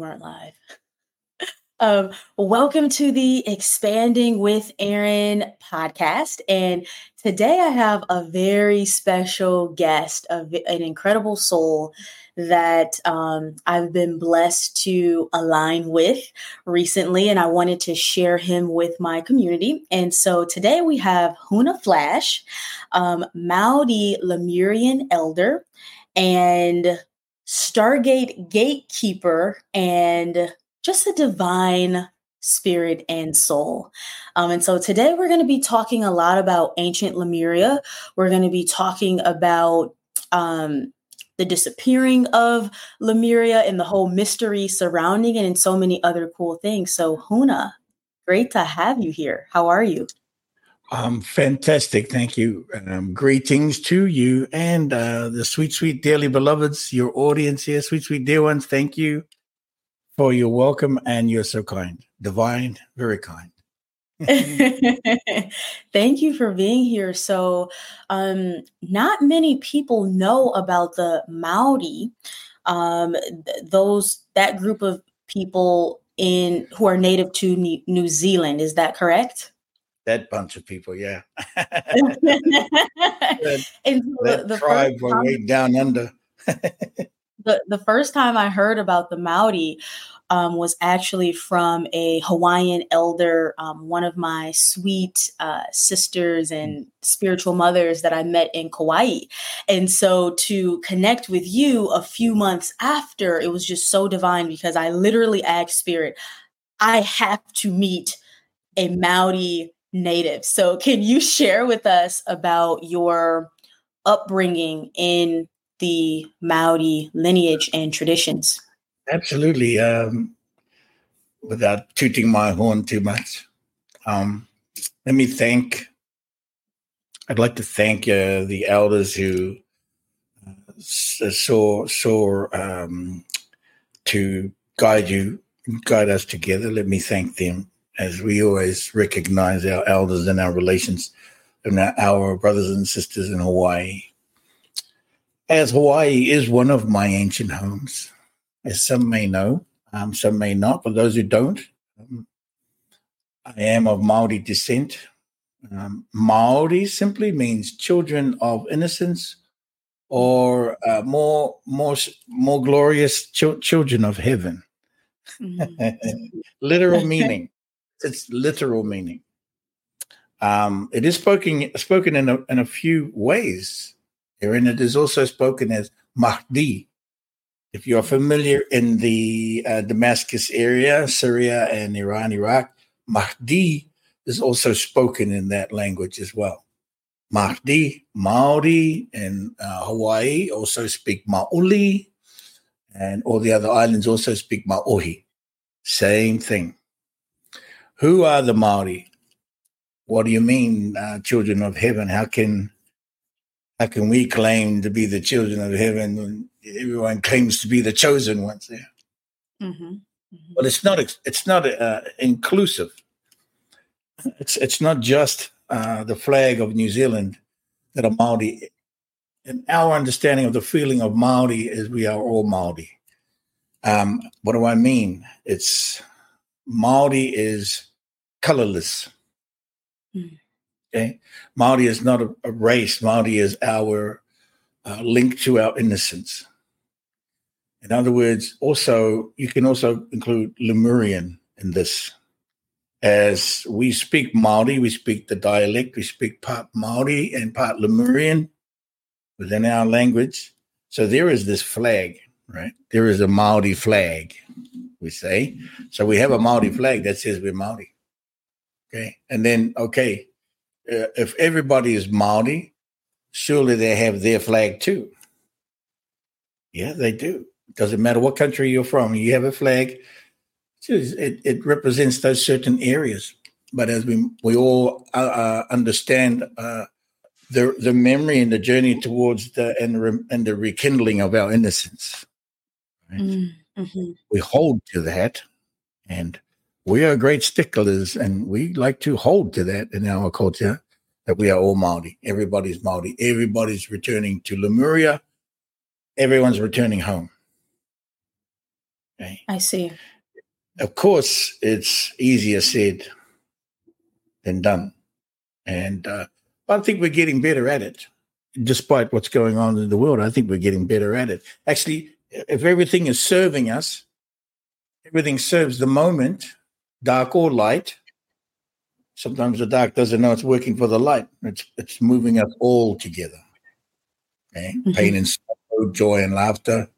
weren't live. Um, welcome to the Expanding with Erin podcast. And today I have a very special guest, an incredible soul that um, I've been blessed to align with recently. And I wanted to share him with my community. And so today we have Huna Flash, um, Lemurian elder, and Stargate gatekeeper and just a divine spirit and soul. Um, and so today we're going to be talking a lot about ancient Lemuria. We're going to be talking about um, the disappearing of Lemuria and the whole mystery surrounding it and so many other cool things. So, Huna, great to have you here. How are you? Um, fantastic. Thank you. Um, greetings to you and uh, the sweet, sweet, dearly beloveds, your audience here, sweet, sweet, dear ones. Thank you for your welcome and you're so kind. Divine, very kind. Thank you for being here. So, um, not many people know about the Maori, um, th- those that group of people in who are native to New Zealand. Is that correct? That bunch of people, yeah. that, and so that the tribe were way down under the, the first time I heard about the Maori um, was actually from a Hawaiian elder, um, one of my sweet uh, sisters and spiritual mothers that I met in Kauai. And so to connect with you a few months after, it was just so divine because I literally asked Spirit, I have to meet a Maori native. So can you share with us about your upbringing in the Maori lineage and traditions. Absolutely. Um, without tooting my horn too much, um, let me thank. I'd like to thank uh, the elders who uh, saw saw um, to guide you, guide us together. Let me thank them as we always recognize our elders and our relations and our brothers and sisters in Hawaii as Hawaii is one of my ancient homes, as some may know, um, some may not. For those who don't, um, I am of Maori descent. Um, Maori simply means children of innocence, or uh, more, more, more glorious ch- children of heaven. Mm-hmm. literal meaning. It's literal meaning. Um, it is spoken spoken in a, in a few ways here, and it is also spoken as Mahdi. If you're familiar in the uh, Damascus area, Syria and Iran, Iraq, Mahdi is also spoken in that language as well. Mahdi, Maori, and uh, Hawaii also speak Maoli, and all the other islands also speak Maohi. Same thing. Who are the Maori? What do you mean, uh, children of heaven? How can how can we claim to be the children of heaven when everyone claims to be the chosen ones there? Mm-hmm. Mm-hmm. But it's not it's not uh, inclusive. It's it's not just uh, the flag of New Zealand that are Maori. And our understanding of the feeling of Maori is we are all Maori. Um, what do I mean? It's Maori is colorless. Mm. Okay, Maori is not a, a race. Maori is our uh, link to our innocence. In other words, also you can also include Lemurian in this. As we speak Maori, we speak the dialect, we speak part Maori and part Lemurian within our language. So there is this flag, right? There is a Maori flag, we say. So we have a Maori flag that says we're Maori. Okay. And then, okay, uh, if everybody is Maori, surely they have their flag too. Yeah, they do. Doesn't matter what country you're from, you have a flag. It, it represents those certain areas. But as we we all uh, uh understand uh, the the memory and the journey towards the and the, and the rekindling of our innocence, right? mm-hmm. we hold to that, and we are great sticklers and we like to hold to that in our culture that we are all Maori. Everybody's Maori. Everybody's returning to Lemuria. Everyone's returning home. Okay. I see. Of course, it's easier said than done. And uh, I think we're getting better at it. Despite what's going on in the world, I think we're getting better at it. Actually, if everything is serving us, everything serves the moment, dark or light. Sometimes the dark doesn't know it's working for the light. It's it's moving us all together. Okay? Mm-hmm. Pain and sorrow, joy and laughter,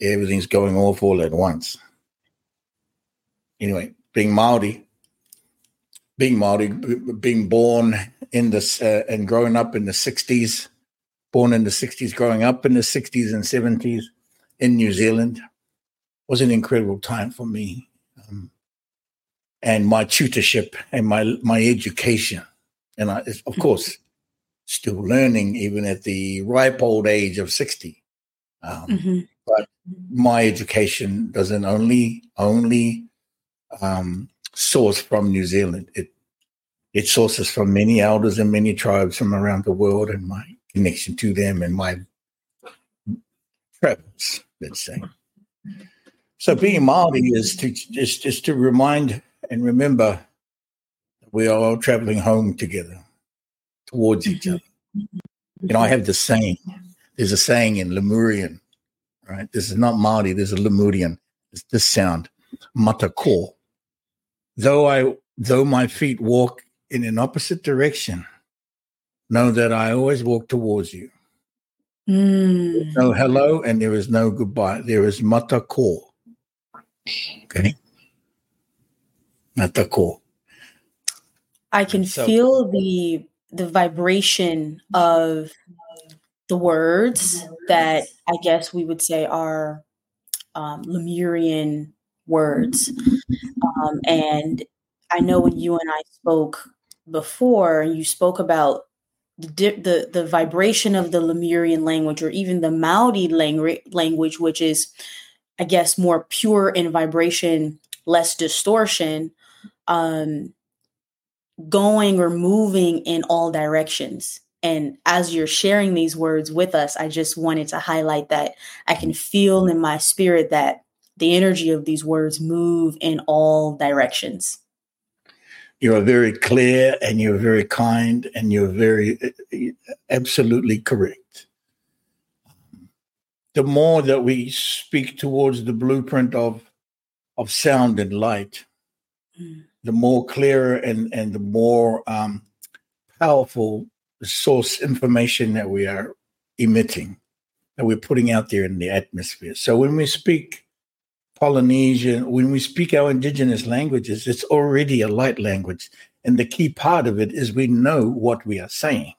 everything's going off all at once. Anyway, being Maori, being Maori, being born in this uh, and growing up in the '60s, born in the '60s, growing up in the '60s and '70s in New Zealand, was an incredible time for me. And my tutorship and my my education, and I, of mm-hmm. course, still learning even at the ripe old age of sixty. Um, mm-hmm. But my education doesn't only only um, source from New Zealand. It it sources from many elders and many tribes from around the world, and my connection to them and my travels. Let's say. So being Maori is to just just to remind and remember we are all traveling home together towards each other. You know, I have the saying. There's a saying in Lemurian, right? This is not Maori. This is Lemurian. It's this sound, matako. Though I, though my feet walk in an opposite direction, know that I always walk towards you. Mm. No hello, and there is no goodbye. There is matako. Okay, matako. I can so, feel the the vibration of the words that I guess we would say are um, Lemurian words. Um, and I know when you and I spoke before, you spoke about the, the, the vibration of the Lemurian language or even the Maori language, which is, I guess, more pure in vibration, less distortion, um, going or moving in all directions. And as you're sharing these words with us, I just wanted to highlight that I can feel in my spirit that the energy of these words move in all directions. You are very clear and you're very kind and you're very absolutely correct. The more that we speak towards the blueprint of of sound and light, mm. The more clearer and, and the more um, powerful source information that we are emitting, that we're putting out there in the atmosphere. So when we speak Polynesian, when we speak our indigenous languages, it's already a light language. And the key part of it is we know what we are saying.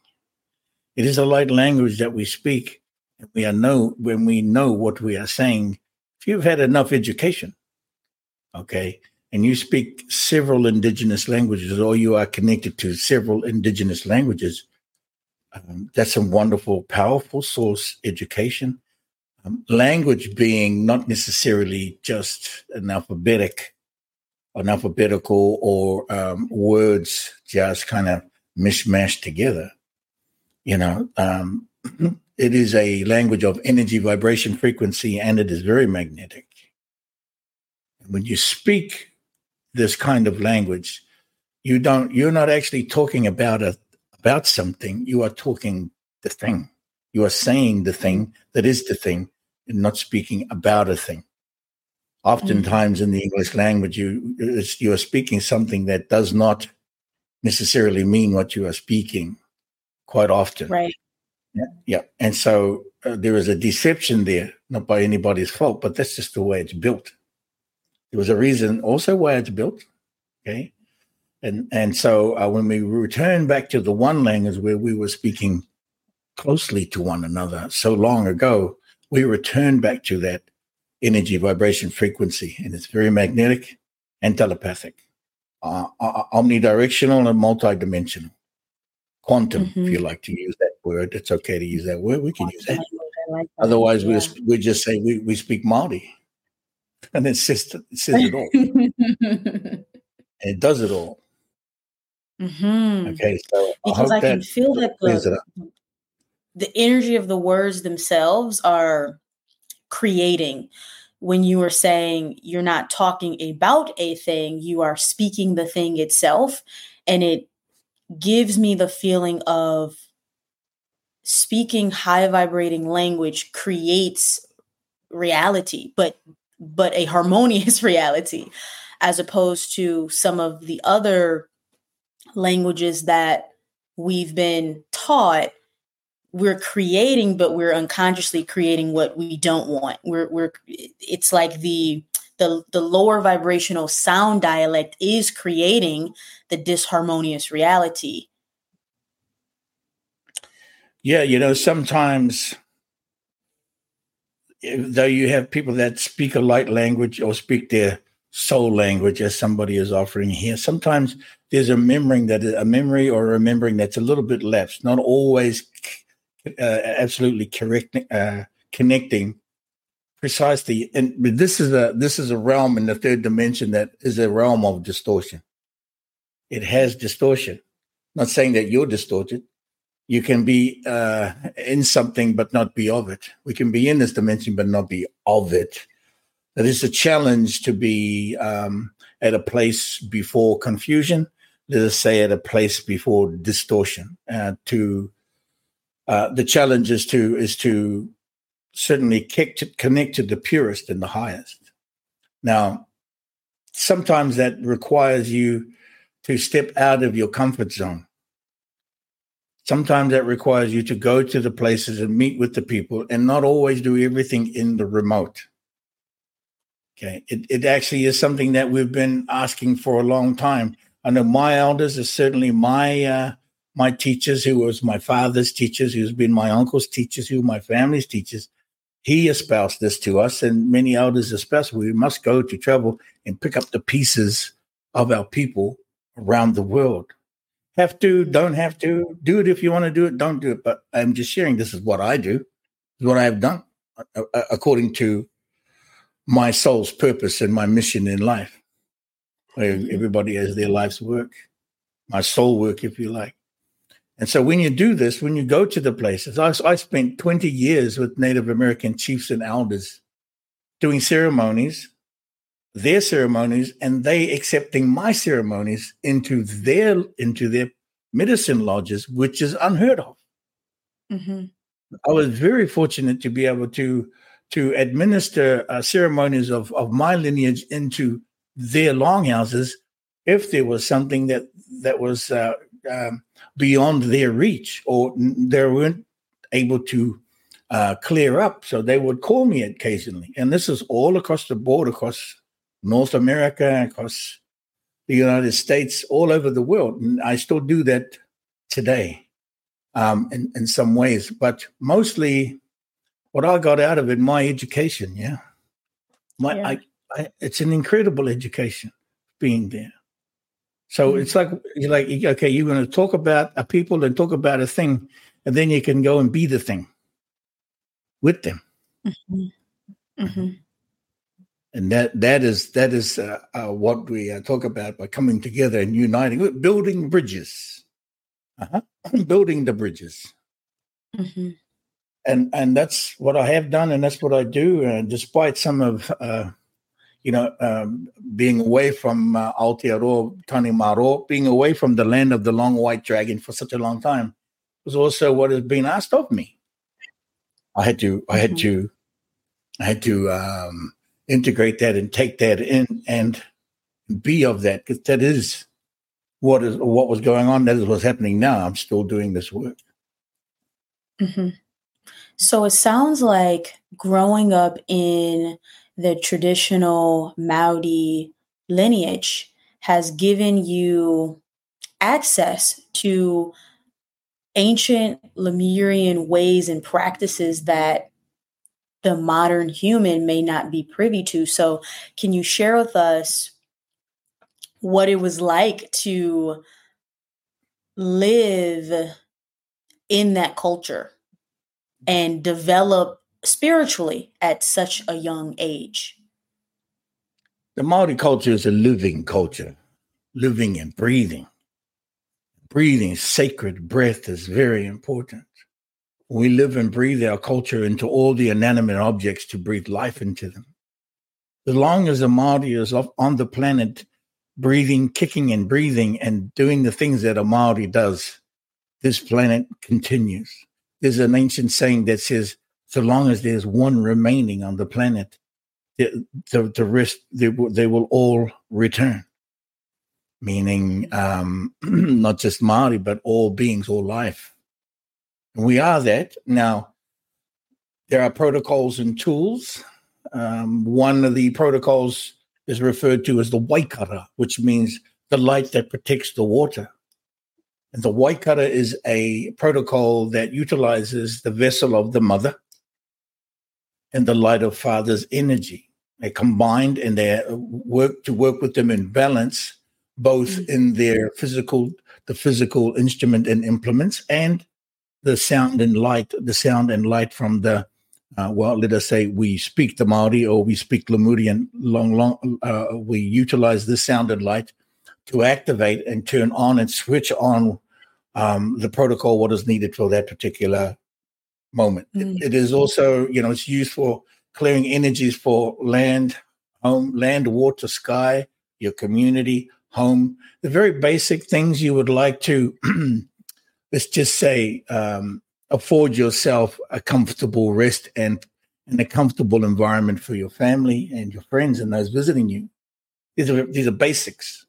It is a light language that we speak. And we are know when we know what we are saying. If you've had enough education, okay, and you speak several indigenous languages, or you are connected to several indigenous languages, um, that's a wonderful, powerful source education. Um, language being not necessarily just an alphabetic, an alphabetical or um, words just kind of mishmashed together. You know, um, it is a language of energy, vibration, frequency, and it is very magnetic. When you speak this kind of language, you don't. You're not actually talking about a about something. You are talking the thing. You are saying the thing that is the thing and not speaking about a thing. Oftentimes mm-hmm. in the English language, you you are speaking something that does not necessarily mean what you are speaking. Quite often, right? Yeah, yeah. And so uh, there is a deception there, not by anybody's fault, but that's just the way it's built. There was a reason also why it's built. Okay, and and so uh, when we return back to the one language where we were speaking closely to one another so long ago, we return back to that energy, vibration, frequency, and it's very magnetic and telepathic, uh, uh, omnidirectional and multidimensional. Quantum, mm-hmm. if you like to use that word, it's okay to use that word. We can use that. Otherwise, yeah. we we just say we, we speak Maori, and it says it says it all. it does it all. Mm-hmm. Okay, so because I, I can feel that the, the energy of the words themselves are creating when you are saying you're not talking about a thing, you are speaking the thing itself. And it gives me the feeling of speaking high vibrating language creates reality, but but a harmonious reality, as opposed to some of the other languages that we've been taught. We're creating but we're unconsciously creating what we don't want. We're we're it's like the the the lower vibrational sound dialect is creating the disharmonious reality. Yeah you know sometimes though you have people that speak a light language or speak their soul language as somebody is offering here sometimes there's a remembering that a memory or a remembering that's a little bit lapsed not always uh, absolutely correct, uh, connecting precisely. And this is a this is a realm in the third dimension that is a realm of distortion. It has distortion. Not saying that you're distorted. You can be uh, in something but not be of it. We can be in this dimension but not be of it. That is a challenge to be um, at a place before confusion. Let us say at a place before distortion. Uh, to uh, the challenge is to is to certainly connect to the purest and the highest. Now, sometimes that requires you to step out of your comfort zone. Sometimes that requires you to go to the places and meet with the people and not always do everything in the remote. Okay. It, it actually is something that we've been asking for a long time. I know my elders is certainly my uh, my teachers, who was my father's teachers, who's been my uncle's teachers, who my family's teachers, he espoused this to us, and many elders espoused. We must go to travel and pick up the pieces of our people around the world. Have to, don't have to, do it if you want to do it, don't do it. But I'm just sharing this is what I do, is what I have done according to my soul's purpose and my mission in life. Mm-hmm. Everybody has their life's work, my soul work, if you like. And so when you do this, when you go to the places, I, I spent 20 years with Native American chiefs and elders doing ceremonies, their ceremonies, and they accepting my ceremonies into their into their medicine lodges, which is unheard of. Mm-hmm. I was very fortunate to be able to to administer uh, ceremonies of, of my lineage into their longhouses if there was something that that was uh, um, beyond their reach or they weren't able to uh, clear up. So they would call me occasionally. And this is all across the board, across North America, across the United States, all over the world. And I still do that today um, in, in some ways. But mostly what I got out of it, my education, yeah. My, yeah. I, I, it's an incredible education being there. So mm-hmm. it's like you're like okay, you're going to talk about a people and talk about a thing, and then you can go and be the thing with them. Mm-hmm. Mm-hmm. And that that is that is uh, uh, what we uh, talk about by coming together and uniting, building bridges, uh-huh. building the bridges. Mm-hmm. And and that's what I have done, and that's what I do. And despite some of uh, you know, um, being away from uh, Aotearoa, Tanimaro, being away from the land of the long white dragon for such a long time was also what has been asked of me. I had to, I had mm-hmm. to, I had to um, integrate that and take that in and be of that because that is what is what was going on. That is what's happening now. I'm still doing this work. Mm-hmm. So it sounds like growing up in the traditional Maori lineage has given you access to ancient Lemurian ways and practices that the modern human may not be privy to. So, can you share with us what it was like to live in that culture and develop spiritually at such a young age? The Maori culture is a living culture, living and breathing. Breathing, sacred breath is very important. We live and breathe our culture into all the inanimate objects to breathe life into them. as long as the Maori is on the planet, breathing, kicking and breathing and doing the things that a Maori does, this planet continues. There's an ancient saying that says, so long as there's one remaining on the planet, the, the, the rest, they, they will all return. Meaning, um, not just Maori, but all beings, all life. And we are that. Now, there are protocols and tools um, one of the protocols is referred to as the waikara, which means the light that protects the water. And the waikara is a protocol that utilizes the vessel of the mother and the light of father's energy. They combined and they work to work with them in balance, both mm-hmm. in their physical, the physical instrument and implements, and the sound and light, the sound and light from the uh, well, let us say we speak the Maori or we speak Lemurian, long, long, uh, we utilize this sound and light to activate and turn on and switch on um, the protocol, what is needed for that particular moment. Mm. It, it is also, you know, it's used for clearing energies for land, home, land, water, sky, your community, home, the very basic things you would like to, let's just say, um, afford yourself a comfortable rest and, and a comfortable environment for your family and your friends and those visiting you. These are these are basics.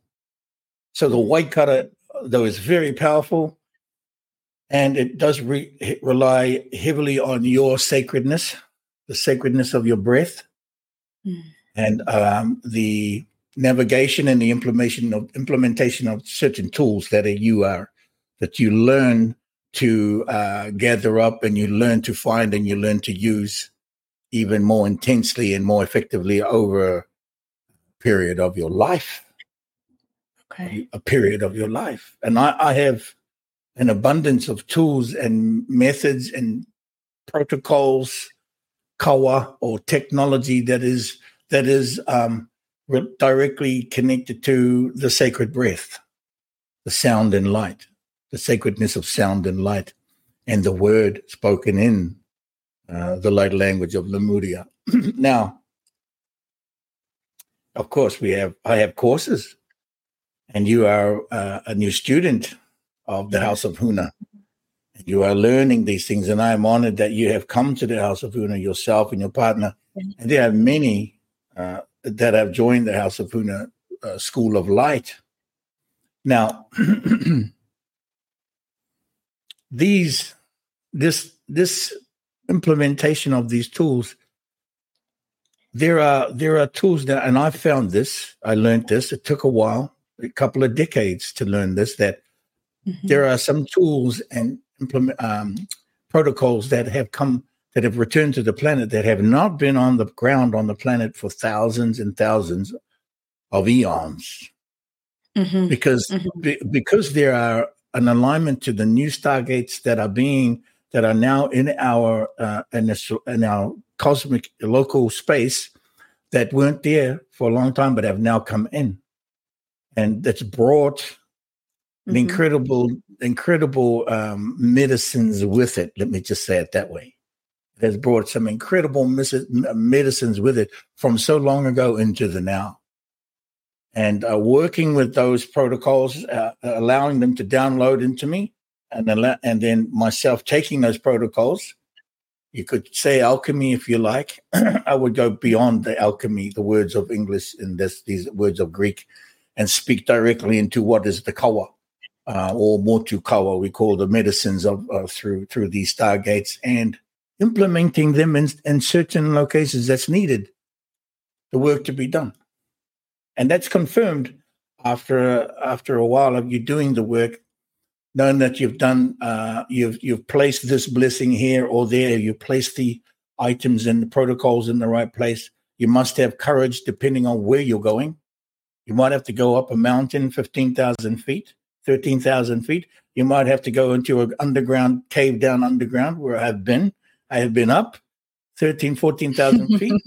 So the waikara, though, is very powerful, and it does re- rely heavily on your sacredness, the sacredness of your breath, mm. and um, the navigation and the implementation of implementation of certain tools that you are that you learn to uh, gather up and you learn to find and you learn to use even more intensely and more effectively over a period of your life. Okay. A period of your life. And I, I have an abundance of tools and methods and protocols, kawa or technology that is that is um, directly connected to the sacred breath, the sound and light the sacredness of sound and light and the word spoken in uh, the light language of Lemuria. now, of course, we have I have courses, and you are uh, a new student of the House of Huna. You are learning these things, and I am honored that you have come to the House of Huna yourself and your partner. And there are many uh, that have joined the House of Huna uh, School of Light. Now, these this this implementation of these tools there are there are tools that and i found this i learned this it took a while a couple of decades to learn this that mm-hmm. there are some tools and implement um, protocols that have come that have returned to the planet that have not been on the ground on the planet for thousands and thousands of eons mm-hmm. because mm-hmm. Be, because there are an alignment to the new stargates that are being that are now in our uh, in, this, in our cosmic local space that weren't there for a long time but have now come in. And that's brought mm-hmm. incredible incredible um, medicines with it. Let me just say it that way. It has brought some incredible medicines with it from so long ago into the now and uh, working with those protocols, uh, allowing them to download into me, and then and then myself taking those protocols. You could say alchemy if you like. I would go beyond the alchemy, the words of English and this, these words of Greek, and speak directly into what is the kawa, uh, or motu kawa. We call the medicines of uh, through through these stargates and implementing them in, in certain locations that's needed. The work to be done and that's confirmed after after a while of you doing the work knowing that you've done uh, you've you've placed this blessing here or there you place the items and the protocols in the right place. You must have courage depending on where you're going. You might have to go up a mountain 15000 feet 13000 feet. You might have to go into an underground cave down underground where i've been. I have been up 13 14000 feet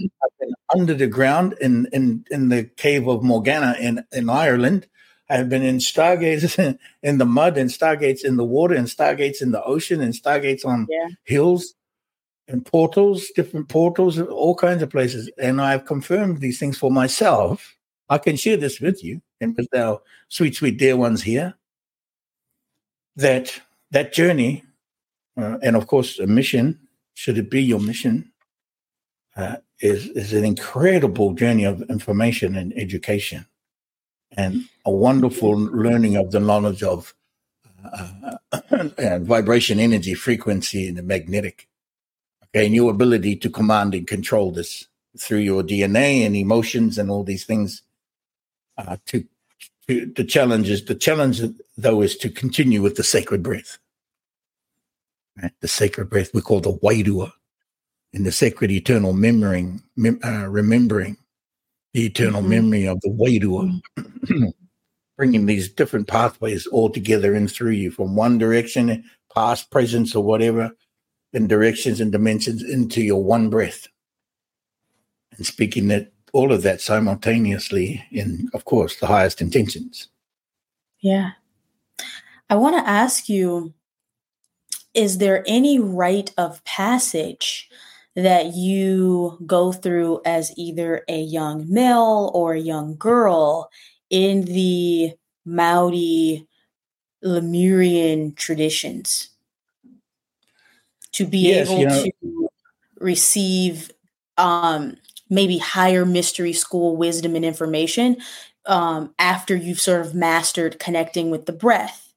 under the ground in, in, in the cave of Morgana in, in Ireland. I've been in stargates in the mud and stargates in the water and stargates in the ocean and stargates on yeah. hills. and portals, different portals, all kinds of places. And I've confirmed these things for myself. I can share this with you and with our sweet, sweet dear ones here. That that journey, uh, and of course, a mission, should it be your mission, uh, is is an incredible journey of information and education, and a wonderful learning of the knowledge of uh, uh vibration, energy, frequency, and the magnetic okay, and your ability to command and control this through your DNA and emotions and all these things. Uh, to, to the challenge is the challenge though is to continue with the sacred breath. Right? The sacred breath we call the wairua, in the sacred eternal remembering, mem- uh, remembering the eternal mm-hmm. memory of the wairua, bringing these different pathways all together and through you from one direction, past, present, or whatever, and directions and dimensions into your one breath. And speaking that all of that simultaneously in of course the highest intentions. Yeah. I want to ask you is there any rite of passage that you go through as either a young male or a young girl in the maori lemurian traditions to be yes, able you know, to receive um, maybe higher mystery school wisdom and information um, after you've sort of mastered connecting with the breath.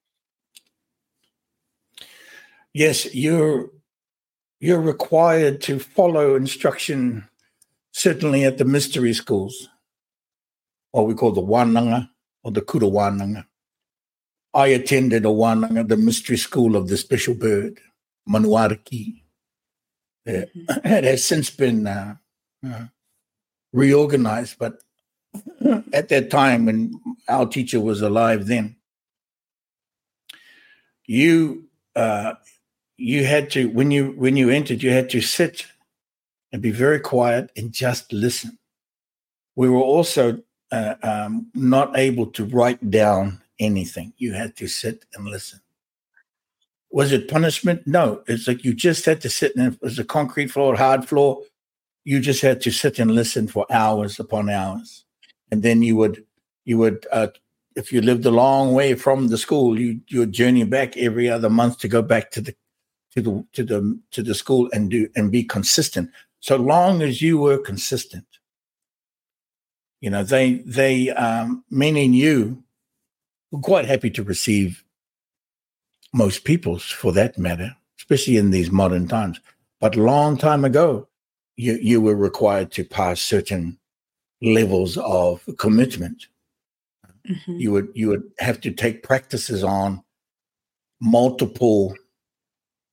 Yes, you're you're required to follow instruction, certainly at the mystery schools, what we call the Wananga or the Kura Wananga. I attended a Wananga, the mystery school of the special bird. Manuariki. It, mm-hmm. it has since been uh, uh, reorganized, but at that time when our teacher was alive, then you uh, you had to when you when you entered, you had to sit and be very quiet and just listen. We were also uh, um, not able to write down anything. You had to sit and listen. Was it punishment? No. It's like you just had to sit in it was a concrete floor, hard floor. You just had to sit and listen for hours upon hours. And then you would you would uh, if you lived a long way from the school, you you would journey back every other month to go back to the to the to the to the school and do and be consistent. So long as you were consistent, you know, they they um meaning you were quite happy to receive most people's for that matter, especially in these modern times. But long time ago, you, you were required to pass certain levels of commitment. Mm-hmm. You would you would have to take practices on multiple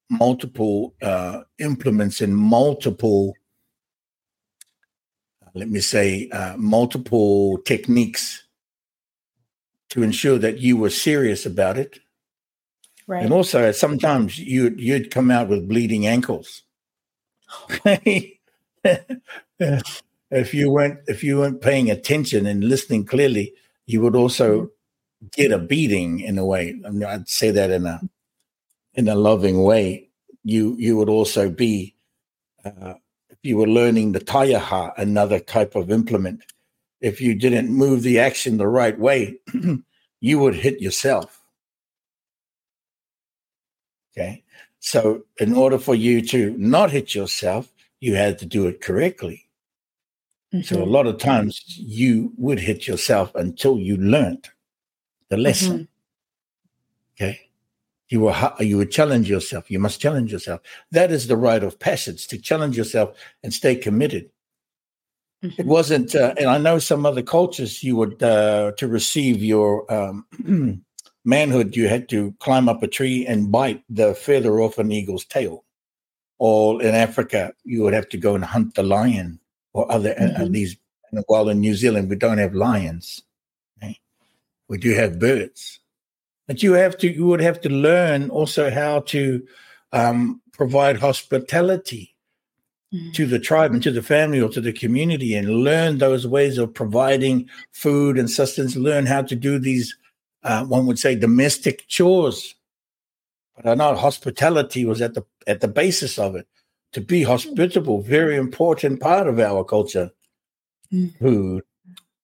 multiple uh, implements in multiple let me say uh, multiple techniques to ensure that you were serious about it Right. And also, sometimes you'd you'd come out with bleeding ankles. Okay if you weren't if you weren't paying attention and listening clearly, you would also mm-hmm. get a beating in a way. I mean, I'd say that in a in a loving way. You you would also be uh, if you were learning the taiaha, another type of implement. If you didn't move the action the right way, you would hit yourself Okay. So, in order for you to not hit yourself, you had to do it correctly. Mm-hmm. So, a mm-hmm. lot of times you would hit yourself until you learned the lesson. Mm-hmm. Okay. You will you would challenge yourself. You must challenge yourself. That is the rite of passage to challenge yourself and stay committed. Mm-hmm. It wasn't, uh, and I know some other cultures you would uh, to receive your um, manhood, you had to climb up a tree and bite the feather off an eagle's tail. Or in Africa, you would have to go and hunt the lion or other uh, mm-hmm. uh, these. While in New Zealand, we don't have lions. Okay? We do have birds, but you have to. You would have to learn also how to um, provide hospitality to the tribe and to the family or to the community, and learn those ways of providing food and sustenance. Learn how to do these uh, one would say domestic chores, but I know hospitality was at the at the basis of it to be hospitable, very important part of our culture. Mm. Food,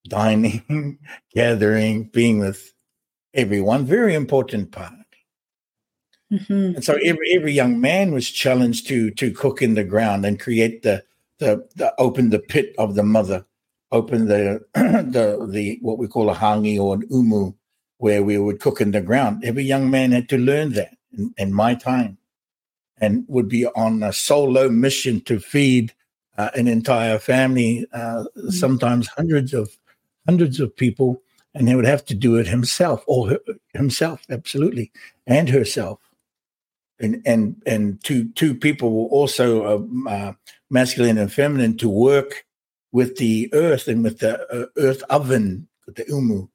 dining, gathering, being with everyone, very important part. Mm-hmm. And so every every young man was challenged to to cook in the ground and create the the, the open the pit of the mother, open the the the what we call a hangi or an umu, where we would cook in the ground. Every young man had to learn that in, in my time, and would be on a solo mission to feed uh, an entire family, uh, mm-hmm. sometimes hundreds of hundreds of people, and he would have to do it himself or her, himself, absolutely, and herself and and and two two people were also uh, uh, masculine and feminine to work with the earth and with the uh, earth oven, the umu.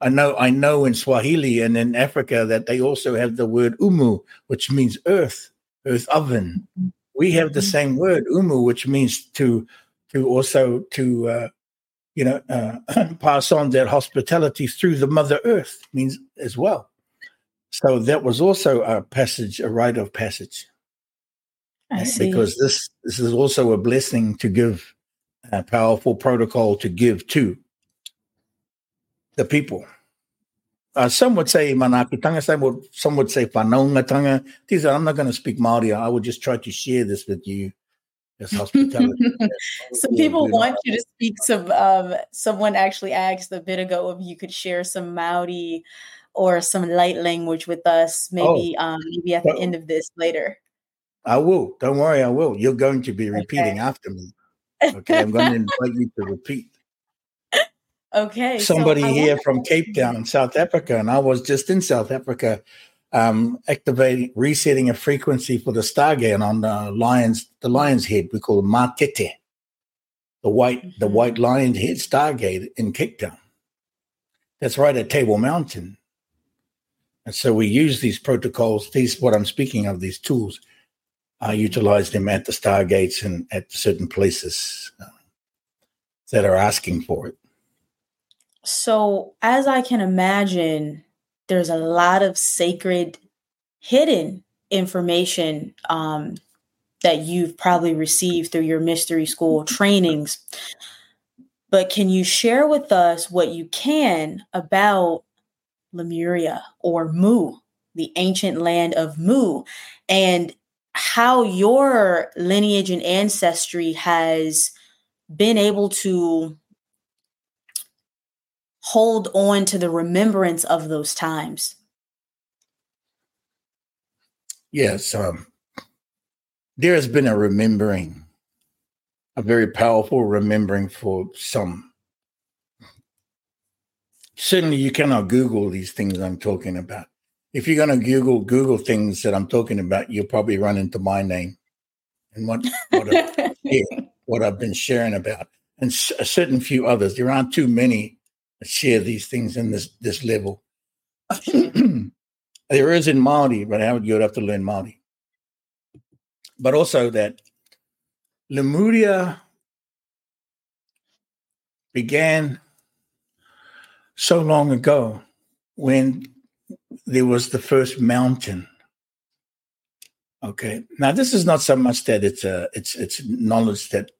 I know I know in Swahili and in Africa that they also have the word umu, which means earth, earth oven. We have the mm-hmm. same word umu, which means to to also to uh, you know uh, pass on that hospitality through the Mother Earth means as well. So that was also a passage, a rite of passage. I see. Because this this is also a blessing to give, a powerful protocol to give to the people. Uh, some would say manakitanga, some would, some would say whanaungatanga. These are, I'm not going to speak Maori. I would just try to share this with you as hospitality. some people want you to speak some, um, someone actually asked a bit ago if you could share some Maori or some light language with us maybe oh, um maybe at the end of this later. I will. Don't worry i will. You're going to be repeating okay. after me. Okay i'm going to invite you to repeat. Okay somebody so here from cape town in south africa and i was just in south africa um, activating resetting a frequency for the stargate on the lions the lion's head we call it matete the white mm-hmm. the white lion's head stargate in town that's right at table mountain and so we use these protocols, these what I'm speaking of, these tools, I utilize them at the stargates and at certain places uh, that are asking for it. So, as I can imagine, there's a lot of sacred, hidden information um, that you've probably received through your mystery school trainings. But can you share with us what you can about Lemuria or Mu, the ancient land of Mu, and how your lineage and ancestry has been able to hold on to the remembrance of those times. Yes, um, there has been a remembering, a very powerful remembering for some certainly you cannot Google these things I'm talking about. If you're going to Google Google things that I'm talking about, you'll probably run into my name and what what, I, what I've been sharing about, and a certain few others. There aren't too many share these things in this this level. there is in Maori, but how you'd have to learn Maori. But also that Lemuria began so long ago when there was the first mountain. Okay. Now this is not so much that it's a it's it's knowledge that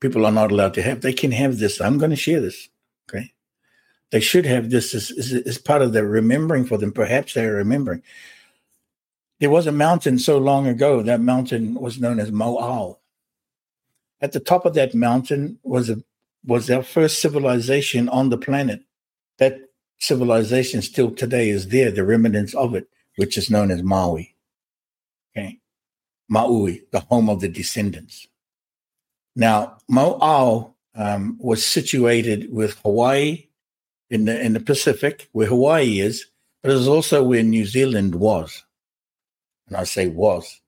people are not allowed to have. They can have this. I'm going to share this. Okay. They should have this as, as, as part of their remembering for them. Perhaps they're remembering. There was a mountain so long ago. That mountain was known as Mo'ao. At the top of that mountain was a was our first civilization on the planet that civilization still today is there, the remnants of it, which is known as Maui. Okay. Maui, the home of the descendants. Now, Mo'ao um, was situated with Hawaii in the in the Pacific, where Hawaii is, but it was also where New Zealand was. And I say was.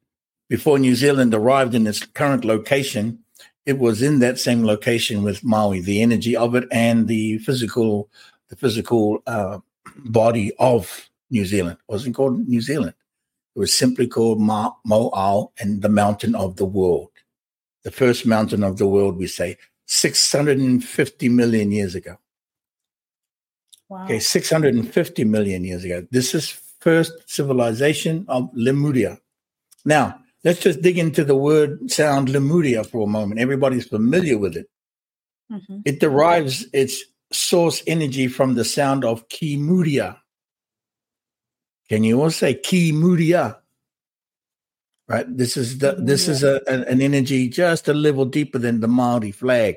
Before New Zealand arrived in its current location, it was in that same location with Maui, the energy of it and the physical the physical uh, body of New Zealand. It wasn't called New Zealand. It was simply called Ma- Mo'ao and the mountain of the world. The first mountain of the world, we say, 650 million years ago. Wow. Okay, 650 million years ago. This is first civilization of Lemuria. Now, let's just dig into the word sound Lemuria for a moment. Everybody's familiar with it. Mm-hmm. It derives its source energy from the sound of Kimuria. Can you all say Kimuria? Right. This is the this is a, an, energy just a level deeper than the Maori flag.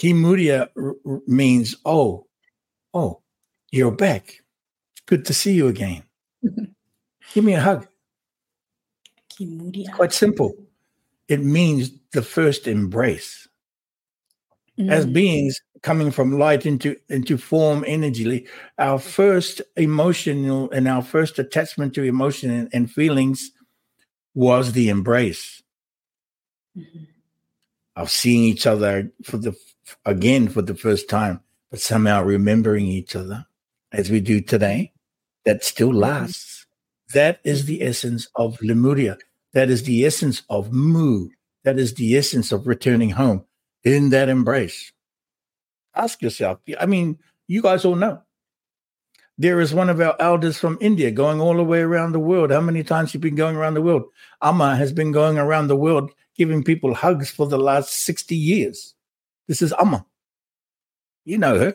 Kimuria r- means oh, oh, you're back. Good to see you again. Give me a hug. Kimuria. Quite simple. It means the first embrace. Mm. As beings coming from light into into form energy, our first emotional and our first attachment to emotion and, and feelings was the embrace mm-hmm. of seeing each other for the again for the first time, but somehow remembering each other as we do today. That still mm-hmm. lasts. That is the essence of Lemuria. That is the essence of Mu. That is the essence of returning home in that embrace. Ask yourself. I mean, you guys all know. There is one of our elders from India going all the way around the world. How many times you been going around the world? Amma has been going around the world giving people hugs for the last 60 years. This is Amma. You know her.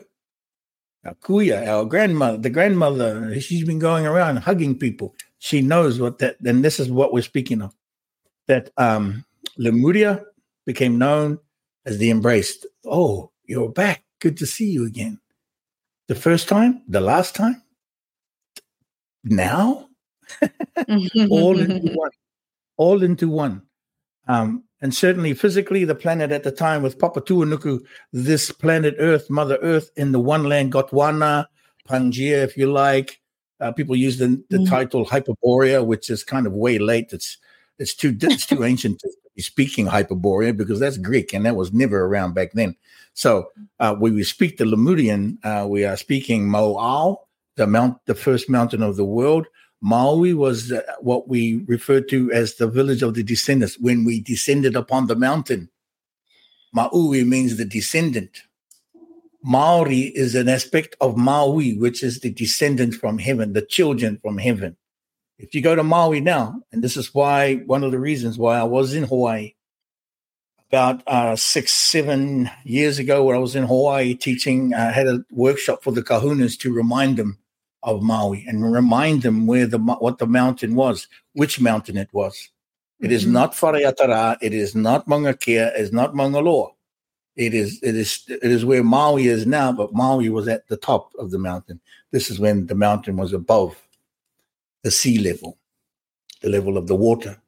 Our Kuia, our grandmother, the grandmother, she's been going around hugging people she knows what that, and this is what we're speaking of. That um, Lemuria became known as the embraced. Oh, you're back. Good to see you again. The first time, the last time, now, all into one, all into one. Um, and certainly physically, the planet at the time with Papatuanuku, this planet Earth, Mother Earth, in the one land, Gondwana, Pangaea, if you like, uh, people use the, the mm. title Hyperborea, which is kind of way late. It's it's too it's too ancient to be speaking Hyperborea because that's Greek and that was never around back then. So uh, when we speak the Lemurian, uh, we are speaking Moao, the mount, the first mountain of the world. Maui was what we refer to as the village of the descendants. When we descended upon the mountain, Maui means the descendant. Maori is an aspect of Maui, which is the descendant from heaven, the children from heaven. If you go to Maui now, and this is why one of the reasons why I was in Hawaii about uh, six, seven years ago, when I was in Hawaii teaching, I had a workshop for the kahunas to remind them of Maui and remind them where the what the mountain was, which mountain it was. It mm-hmm. is not Whareatara, it is not Mauna Kea, it is not Mauna Loa. It is it is it is where Maui is now, but Maui was at the top of the mountain. This is when the mountain was above the sea level, the level of the water.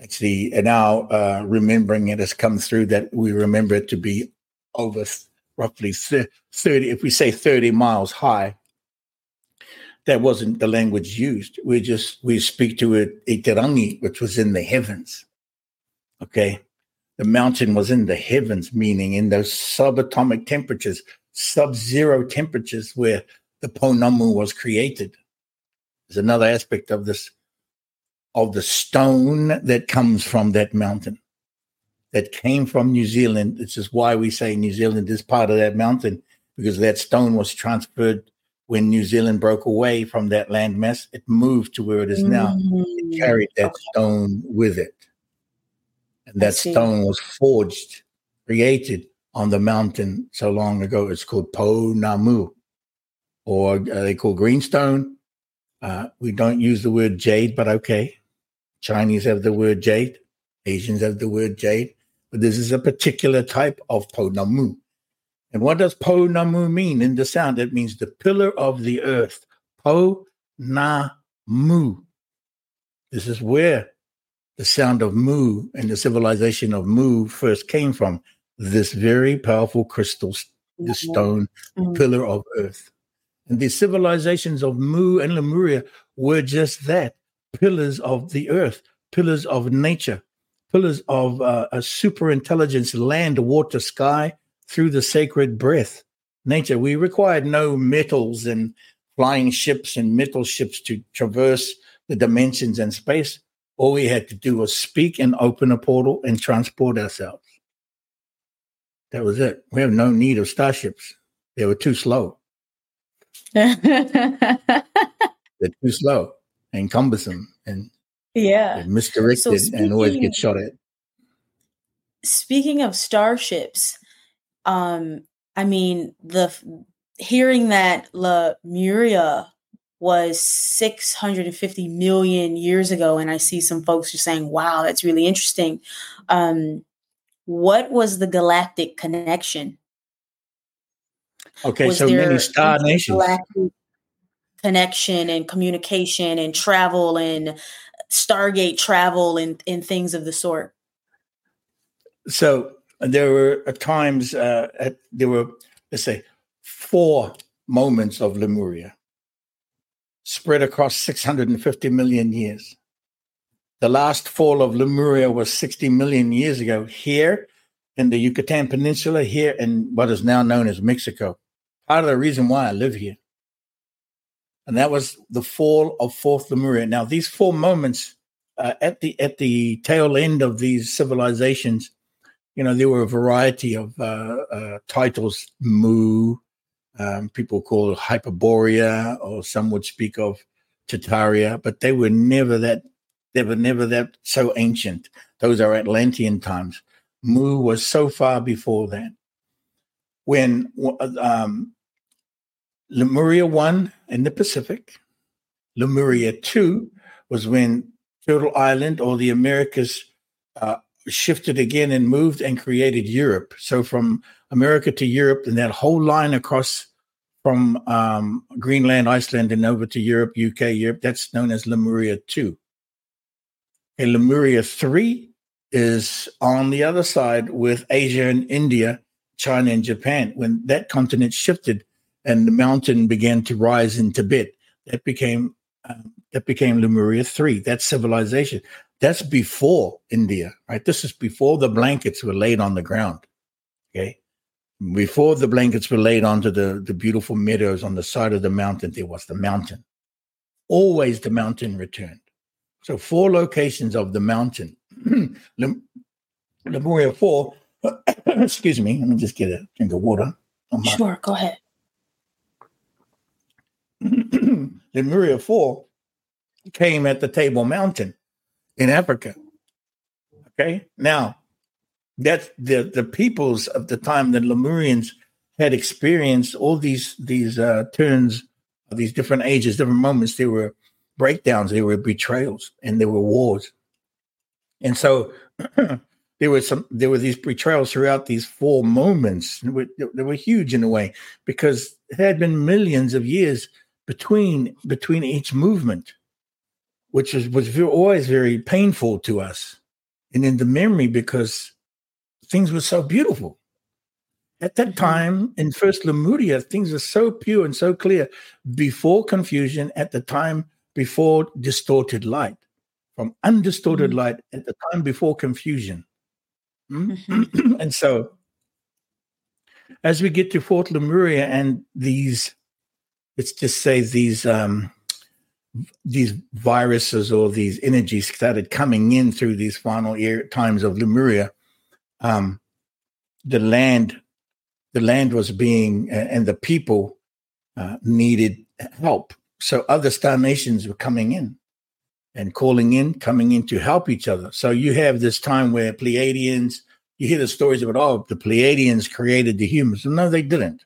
Actually, and now uh, remembering it has come through that we remember it to be over roughly 30, if we say 30 miles high. That wasn't the language used. We just, we speak to it, Iterangi, which was in the heavens. Okay the mountain was in the heavens, meaning in those subatomic temperatures, sub zero temperatures where the Pounamu was created. There's another aspect of this, of the stone that comes from that mountain, that came from New Zealand. This is why we say New Zealand is part of that mountain, because that stone was transferred when New Zealand broke away from that landmass. It moved to where it is now. Mm-hmm. It carried that stone with it. And that stone was forged, created on the mountain so long ago. It's called Po Namu, or uh, they call greenstone. Uh, we don't use the word jade, but okay. Chinese have the word jade, Asians have the word jade, but this is a particular type of Po Namu. And what does Po Namu mean in the sound? It means the pillar of the earth. Po Namu. This is where the sound of Mu and the civilization of Mu first came from this very powerful crystal, the stone mm-hmm. pillar of earth. And the civilizations of Mu and Lemuria were just that pillars of the earth, pillars of nature, pillars of uh, a super intelligence, land, water, sky, through the sacred breath. Nature, we required no metals and flying ships and metal ships to traverse the dimensions and space. All we had to do was speak and open a portal and transport ourselves. That was it. We have no need of starships. They were too slow. They're too slow and cumbersome. And Yeah. misdirected so speaking, and always get shot at. Speaking of starships, um, I mean the hearing that Lemuria was 650 million years ago, and I see some folks are saying, "Wow, that's really interesting." Um, what was the galactic connection? Okay, was so many star nations. Connection and communication and travel and Stargate travel and, and things of the sort. So there were at times uh, at, there were let's say four moments of Lemuria spread across 650 million years. The last fall of Lemuria was 60 million years ago here in the Yucatan Peninsula, here in what is now known as Mexico. Part of the reason why I live here. And that was the fall of fourth Lemuria. Now, these four moments uh, at the at the tail end of these civilizations, you know, there were a variety of uh, uh, titles. Mu, um, people call it Hyperborea, or some would speak of Tartaria, but they were never that. They were never that so ancient. Those are Atlantean times. Mu was so far before that. When um, Lemuria one in the Pacific, Lemuria two was when Turtle Island or the Americas uh, shifted again and moved and created Europe. So from America to Europe and that whole line across from um, Greenland, Iceland, and over to Europe, UK, Europe, that's known as Lemuria 2. And Lemuria 3 is on the other side with Asia and India, China and Japan. When that continent shifted and the mountain began to rise in Tibet, that became um, that became Lemuria 3. That's civilization. That's before India, right? This is before the blankets were laid on the ground. Okay. Before the blankets were laid onto the, the beautiful meadows on the side of the mountain, there was the mountain. Always the mountain returned. So, four locations of the mountain. Lemuria 4, excuse me, let me just get a drink of water. Sure, go ahead. Lemuria 4 came at the Table Mountain in Africa. Okay. Now, that's the the peoples of the time, the Lemurians had experienced all these these uh, turns, these different ages, different moments. There were breakdowns, there were betrayals, and there were wars. And so there were some there were these betrayals throughout these four moments. They were, were huge in a way because it had been millions of years between between each movement which was, was always very painful to us and in the memory because things were so beautiful. At that mm-hmm. time in First Lemuria, things were so pure and so clear before confusion, at the time before distorted light, from undistorted mm-hmm. light at the time before confusion. Hmm? Mm-hmm. and so, as we get to Fourth Lemuria and these, let's just say these um, these viruses or these energies started coming in through these final year, times of Lemuria, um, the land, the land was being, and the people uh, needed help. So other star nations were coming in and calling in, coming in to help each other. So you have this time where Pleiadians, you hear the stories about, oh, the Pleiadians created the humans. No, they didn't.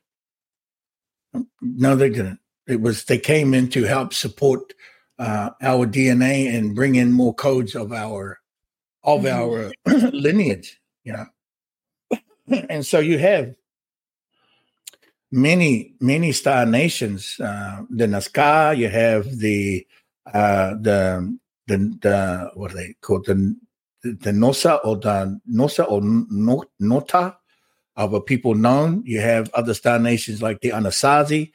No, they didn't. It was they came in to help support uh, our DNA and bring in more codes of our of mm-hmm. our lineage, you know. and so you have many many star nations. Uh, the Nazca, you have the uh, the the the what are they called the the Nosa or the Nosa or Nota of a people known. You have other star nations like the Anasazi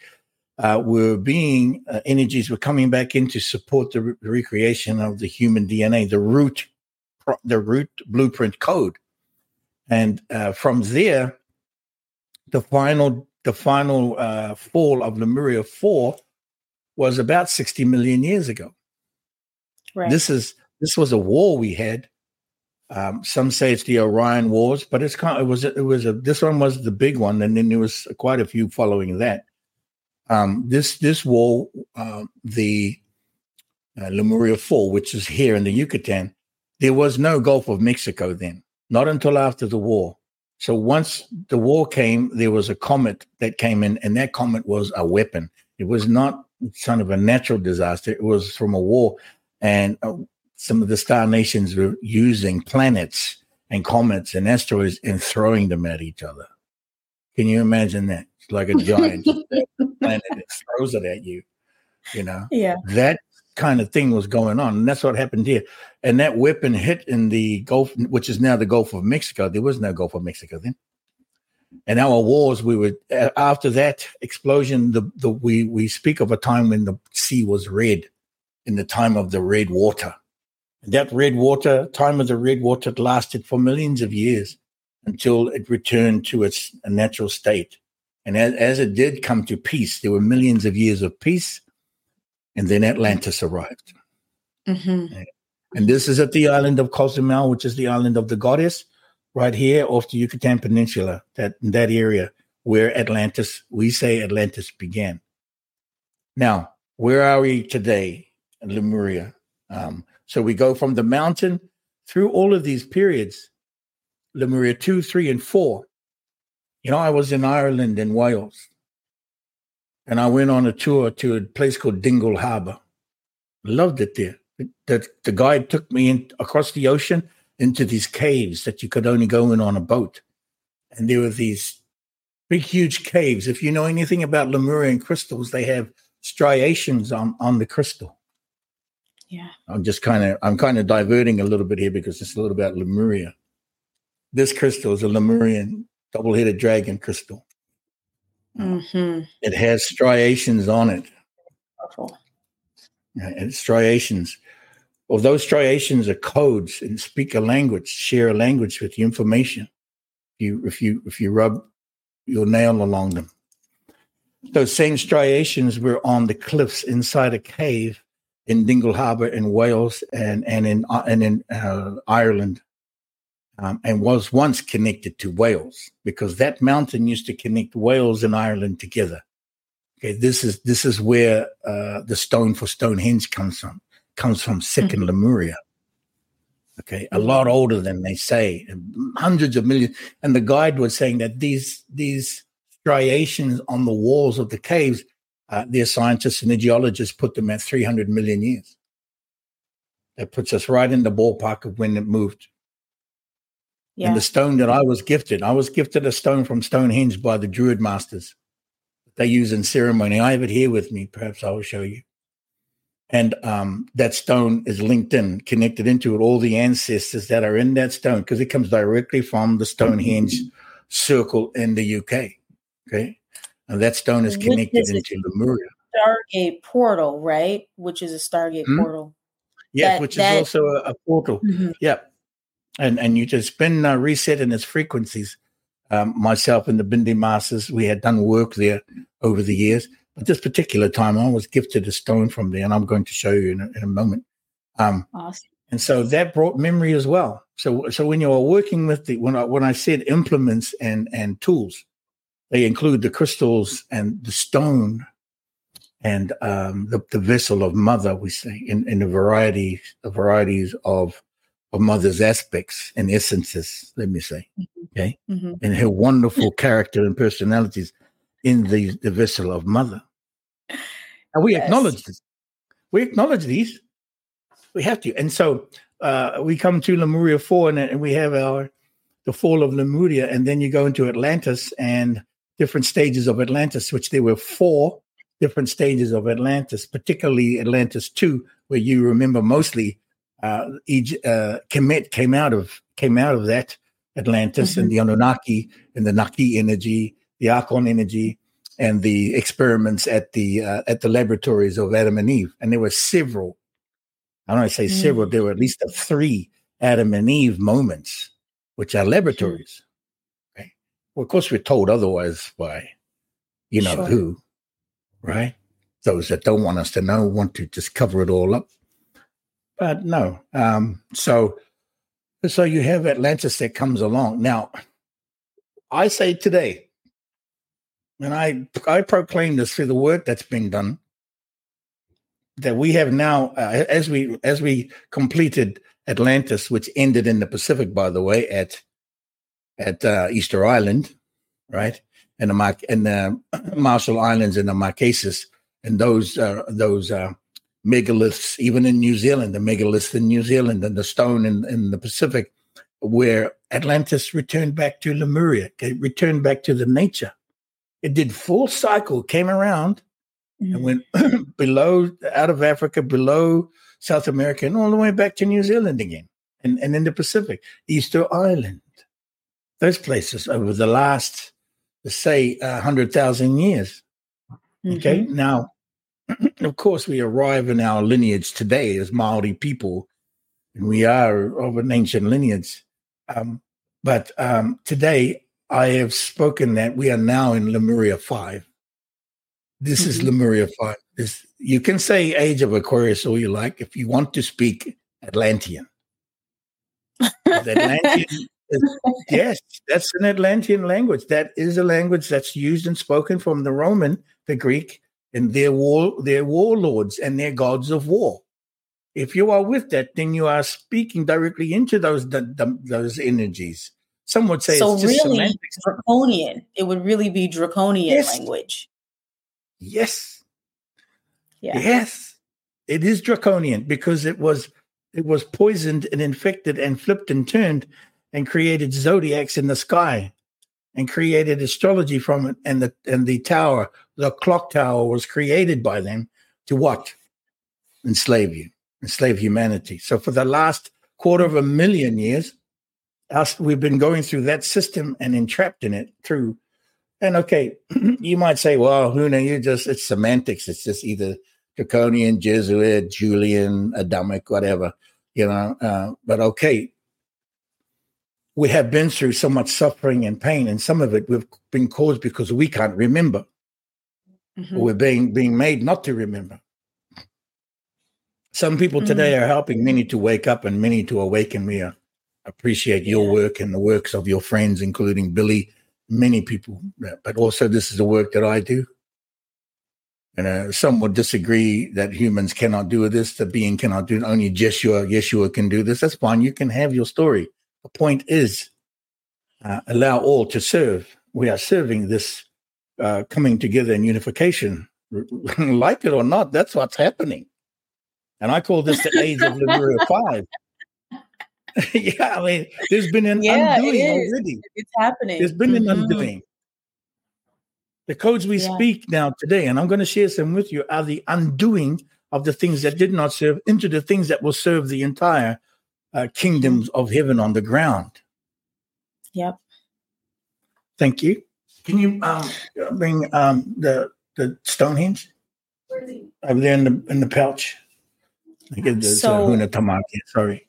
uh, were being uh, energies were coming back in to support the, re- recreation of the human DNA, the root, the root blueprint code, and uh, from there, the final the final uh, fall of Lemuria four was about sixty million years ago. Right. This is this was a war we had. Um, some say it's the Orion Wars, but it's kind. Of, it was it was a this one was the big one, and then there was quite a few following that um, this this war, uh, the uh, Lemuria Fall, which is here in the Yucatan, there was no Gulf of Mexico then, not until after the war. So once the war came, there was a comet that came in, and that comet was a weapon. It was not kind of a natural disaster, it was from a war. And uh, some of the star nations were using planets and comets and asteroids and throwing them at each other. Can you imagine that? Like a giant planet that throws it at you. You know, yeah, that kind of thing was going on, and that's what happened here. And that weapon hit in the Gulf, which is now the Gulf of Mexico. There was no Gulf of Mexico then. And our wars, we were after that explosion. The, the we we speak of a time when the sea was red, in the time of the red water. And that red water, time of the red water, lasted for millions of years until it returned to its natural state. And as, as it did come to peace, there were millions of years of peace and then Atlantis arrived. Mm-hmm. And this is at the island of Cozumel, which is the island of the goddess, right here off the Yucatan Peninsula, that that area where Atlantis, we say Atlantis began. Now, where are we today in Lemuria? Um, so we go from the mountain through all of these periods, Lemuria 2, 3, and 4. You know, I was in Ireland and Wales and I went on a tour to a place called Dingle Harbor. Loved it there. The, the guide took me in across the ocean into these caves that you could only go in on a boat. And there were these big, huge caves. If you know anything about Lemurian crystals, they have striations on, on the crystal. Yeah. I'm just kind of I'm kind of diverting a little bit here because it's a little about Lemuria. This crystal is a Lemurian double-headed dragon crystal. Mm-hmm. It has striations on it. Powerful. And striations. Well, those striations are codes and speak a language, share a language with the information. If you if you if you rub your nail along them. Those same striations were on the cliffs inside a cave in Dingle Harbor in Wales and and in uh, and in uh, Ireland um, and was once connected to Wales because that mountain used to connect Wales and Ireland together. Okay, this is this is where uh, the stone for Stonehenge comes from. Comes from 2nd mm-hmm. Lemuria. Okay, a lot older than they say, hundreds of millions. And the guide was saying that these these striations on the walls of the caves, uh, their scientists and the geologists put them at 300 million years. That puts us right in the ballpark of when it moved yeah. And the stone that I was gifted, I was gifted a stone from Stonehenge by the Druid masters. They use in ceremony. I have it here with me. Perhaps I will show you. And um, that stone is linked in, connected into it, all the ancestors that are in that stone, because it comes directly from the Stonehenge circle in the UK. Okay. And that stone is connected is into Lemuria. Stargate portal, right? Which is a Stargate mm-hmm. portal. Yes, that, which that, is also a, a portal. Mm-hmm. Yep and and you just been uh, resetting its frequencies. Um, myself and the Bindi Masters, we had done work there over the years, but this particular time I was gifted a stone from there, and I'm going to show you in a, in a moment. Um, awesome. And so that brought memory as well. So so when you're working with the when I when I said implements and and tools, they include the crystals and the stone and um, the, the vessel of mother. We say in in a variety the varieties of of mother's aspects and essences, let me say, mm-hmm. okay, mm-hmm. and her wonderful character and personalities in the, the vessel of mother. And we yes. acknowledge this. We acknowledge these. We have to. And so uh, we come to Lemuria 4 and, and we have our the fall of Lemuria, and then you go into Atlantis and different stages of Atlantis, which there were four different stages of Atlantis, particularly Atlantis 2, where you remember mostly uh, uh, Kemet came out of came out of that Atlantis mm-hmm. and the Anunnaki and the Naki energy, the Archon energy, and the experiments at the uh, at the laboratories of Adam and Eve. And there were several. I don't want to say mm-hmm. several. There were at least three Adam and Eve moments, which are laboratories. Mm-hmm. Right? Well, of course, we're told otherwise by, you know sure. who, right? Those that don't want us to know want to just cover it all up. But no. Um, so so you have Atlantis that comes along. Now, I say today, and I I proclaim this through the work that's been done. that we have now uh, as we as we completed Atlantis, which ended in the Pacific, by the way, at at uh, Easter Island, right, and the Mar- and the Marshall Islands and the Marquesas, and those uh, those uh, megaliths, even in New Zealand, the megaliths in New Zealand, and the stone in, in the Pacific, where Atlantis returned back to Lemuria, it returned back to the nature. It did full cycle, came around, mm-hmm. and went below out of Africa, below South America, and all the way back to New Zealand again, and, and in the Pacific, Easter Island, those places over the last, say, a hundred thousand years. Mm-hmm. Okay, now, of course, we arrive in our lineage today as Maori people, and we are of an ancient lineage. Um, but um, today, I have spoken that we are now in Lemuria five. This mm-hmm. is Lemuria five. This you can say Age of Aquarius all you like if you want to speak Atlantean. Atlantean is, yes, that's an Atlantean language. That is a language that's used and spoken from the Roman, the Greek, and their war, their warlords and their gods of war. If you are with that, then you are speaking directly into those the, the, those energies. Some would say so. really, semantics. draconian. It would really be draconian yes. language. Yes, yeah. Yes, it is draconian because it was it was poisoned and infected and flipped and turned and created zodiacs in the sky and created astrology from it and the and the tower the clock tower was created by them to what enslave you enslave humanity so for the last quarter of a million years us we've been going through that system and entrapped in it through and okay, you might say, well, know you just it's semantics. It's just either Draconian, Jesuit, Julian, Adamic, whatever, you know. Uh, but okay, we have been through so much suffering and pain, and some of it we've been caused because we can't remember. Mm-hmm. We're being being made not to remember. Some people mm-hmm. today are helping many to wake up and many to awaken. We appreciate your yeah. work and the works of your friends, including Billy many people, but also this is the work that I do. And uh, some would disagree that humans cannot do this, the being cannot do it. Only Yeshua, Yeshua can do this. That's fine. You can have your story. The point is, uh, allow all to serve. We are serving this uh, coming together in unification. like it or not, that's what's happening. And I call this the age of Lemuria 5. yeah, I mean, there's been an yeah, undoing already. It's happening. There's been mm-hmm. an undoing. The codes we yeah. speak now today, and I'm going to share some with you, are the undoing of the things that did not serve into the things that will serve the entire uh, kingdoms of heaven on the ground. Yep. Thank you. Can you um, bring um, the the Stonehenge over there in the in the pouch? I get the so, Huna Tamaki. Sorry.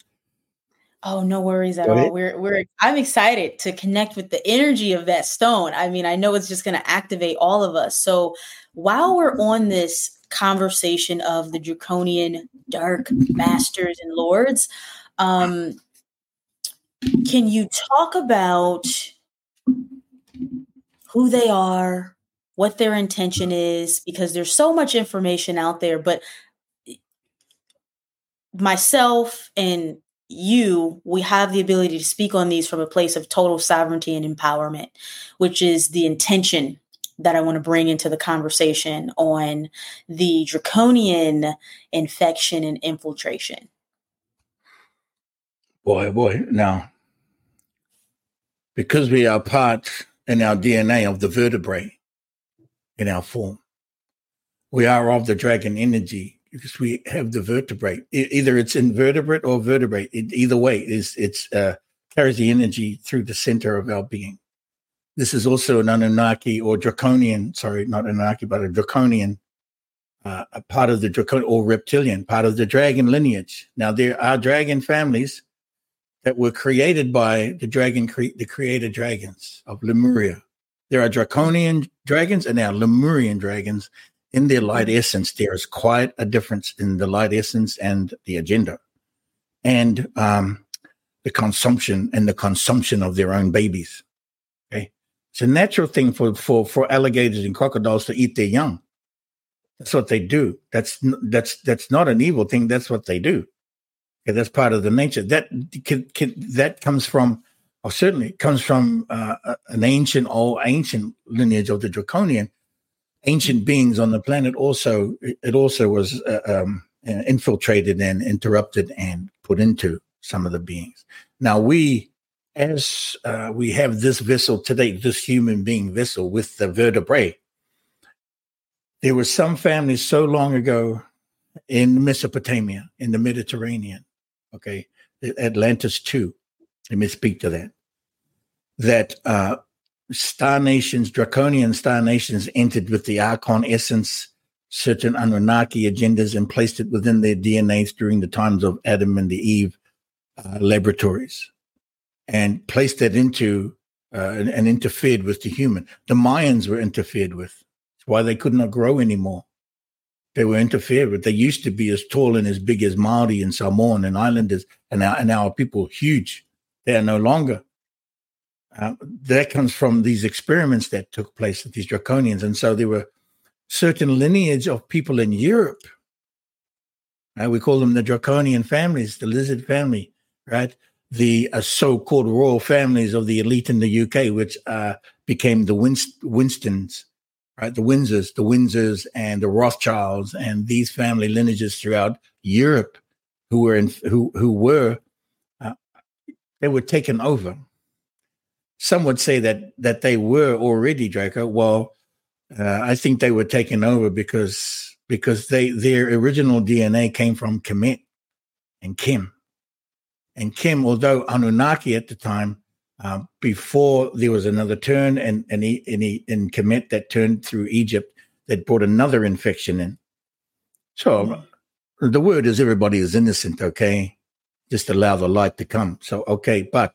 Oh, no worries at all. We're we're I'm excited to connect with the energy of that stone. I mean, I know it's just going to activate all of us. So, while we're on this conversation of the draconian dark masters and lords, um can you talk about who they are, what their intention is because there's so much information out there, but myself and you, we have the ability to speak on these from a place of total sovereignty and empowerment, which is the intention that I want to bring into the conversation on the draconian infection and infiltration. Boy, boy, now, because we are part in our DNA of the vertebrae in our form, we are of the dragon energy because we have the vertebrae. either it's invertebrate or vertebrate. It, either way, it's it's uh, carries the energy through the center of our being. This is also an Anunnaki or draconian. Sorry, not Anunnaki, but a draconian. Uh, a part of the draconian or reptilian, part of the dragon lineage. Now there are dragon families that were created by the dragon, cre- the creator dragons of Lemuria. There are draconian dragons and there are Lemurian dragons, in their light essence, there is quite a difference in the light essence and the agenda, and um, the consumption and the consumption of their own babies. Okay, it's a natural thing for for for alligators and crocodiles to eat their young. That's what they do. That's that's that's not an evil thing. That's what they do. Okay, that's part of the nature. That that comes from, or certainly comes from uh, an ancient, all ancient lineage of the draconian. Ancient beings on the planet also it also was uh, um, infiltrated and interrupted and put into some of the beings. Now we as uh, we have this vessel today, this human being vessel with the vertebrae, there were some families so long ago in Mesopotamia, in the Mediterranean, okay, Atlantis too. Let me speak to that. That uh, star nations, draconian star nations, entered with the Archon essence, certain Anunnaki agendas, and placed it within their DNAs during the times of Adam and the Eve uh, laboratories and placed that into uh, and, and, interfered with the human. The Mayans were interfered with. Why they could not grow anymore. They were interfered. They used to be as tall and as big as Maori and Samoan and Islanders, and now, and our people huge. They are no longer. Uh, that comes from these experiments that took place with these draconians, and so there were certain lineage of people in Europe. Uh, we call them the draconian families, the lizard family, right? the uh, so-called royal families of the elite in the UK, which uh, became the Winst- Winstons, right? The Windsors, the Windsors, and the Rothschilds, and these family lineages throughout Europe, who were in, who who were uh, they were taken over. Some would say that that they were already Draco. Well, uh, I think they were taken over because because they their original DNA came from Kemet and Kim and Kim, although Anunnaki at the time, uh, before there was another turn and and he, and, he, and Kemet that turned through Egypt that brought another infection in. So mm-hmm. the word is everybody is innocent, okay? Just allow the light to come. So okay, but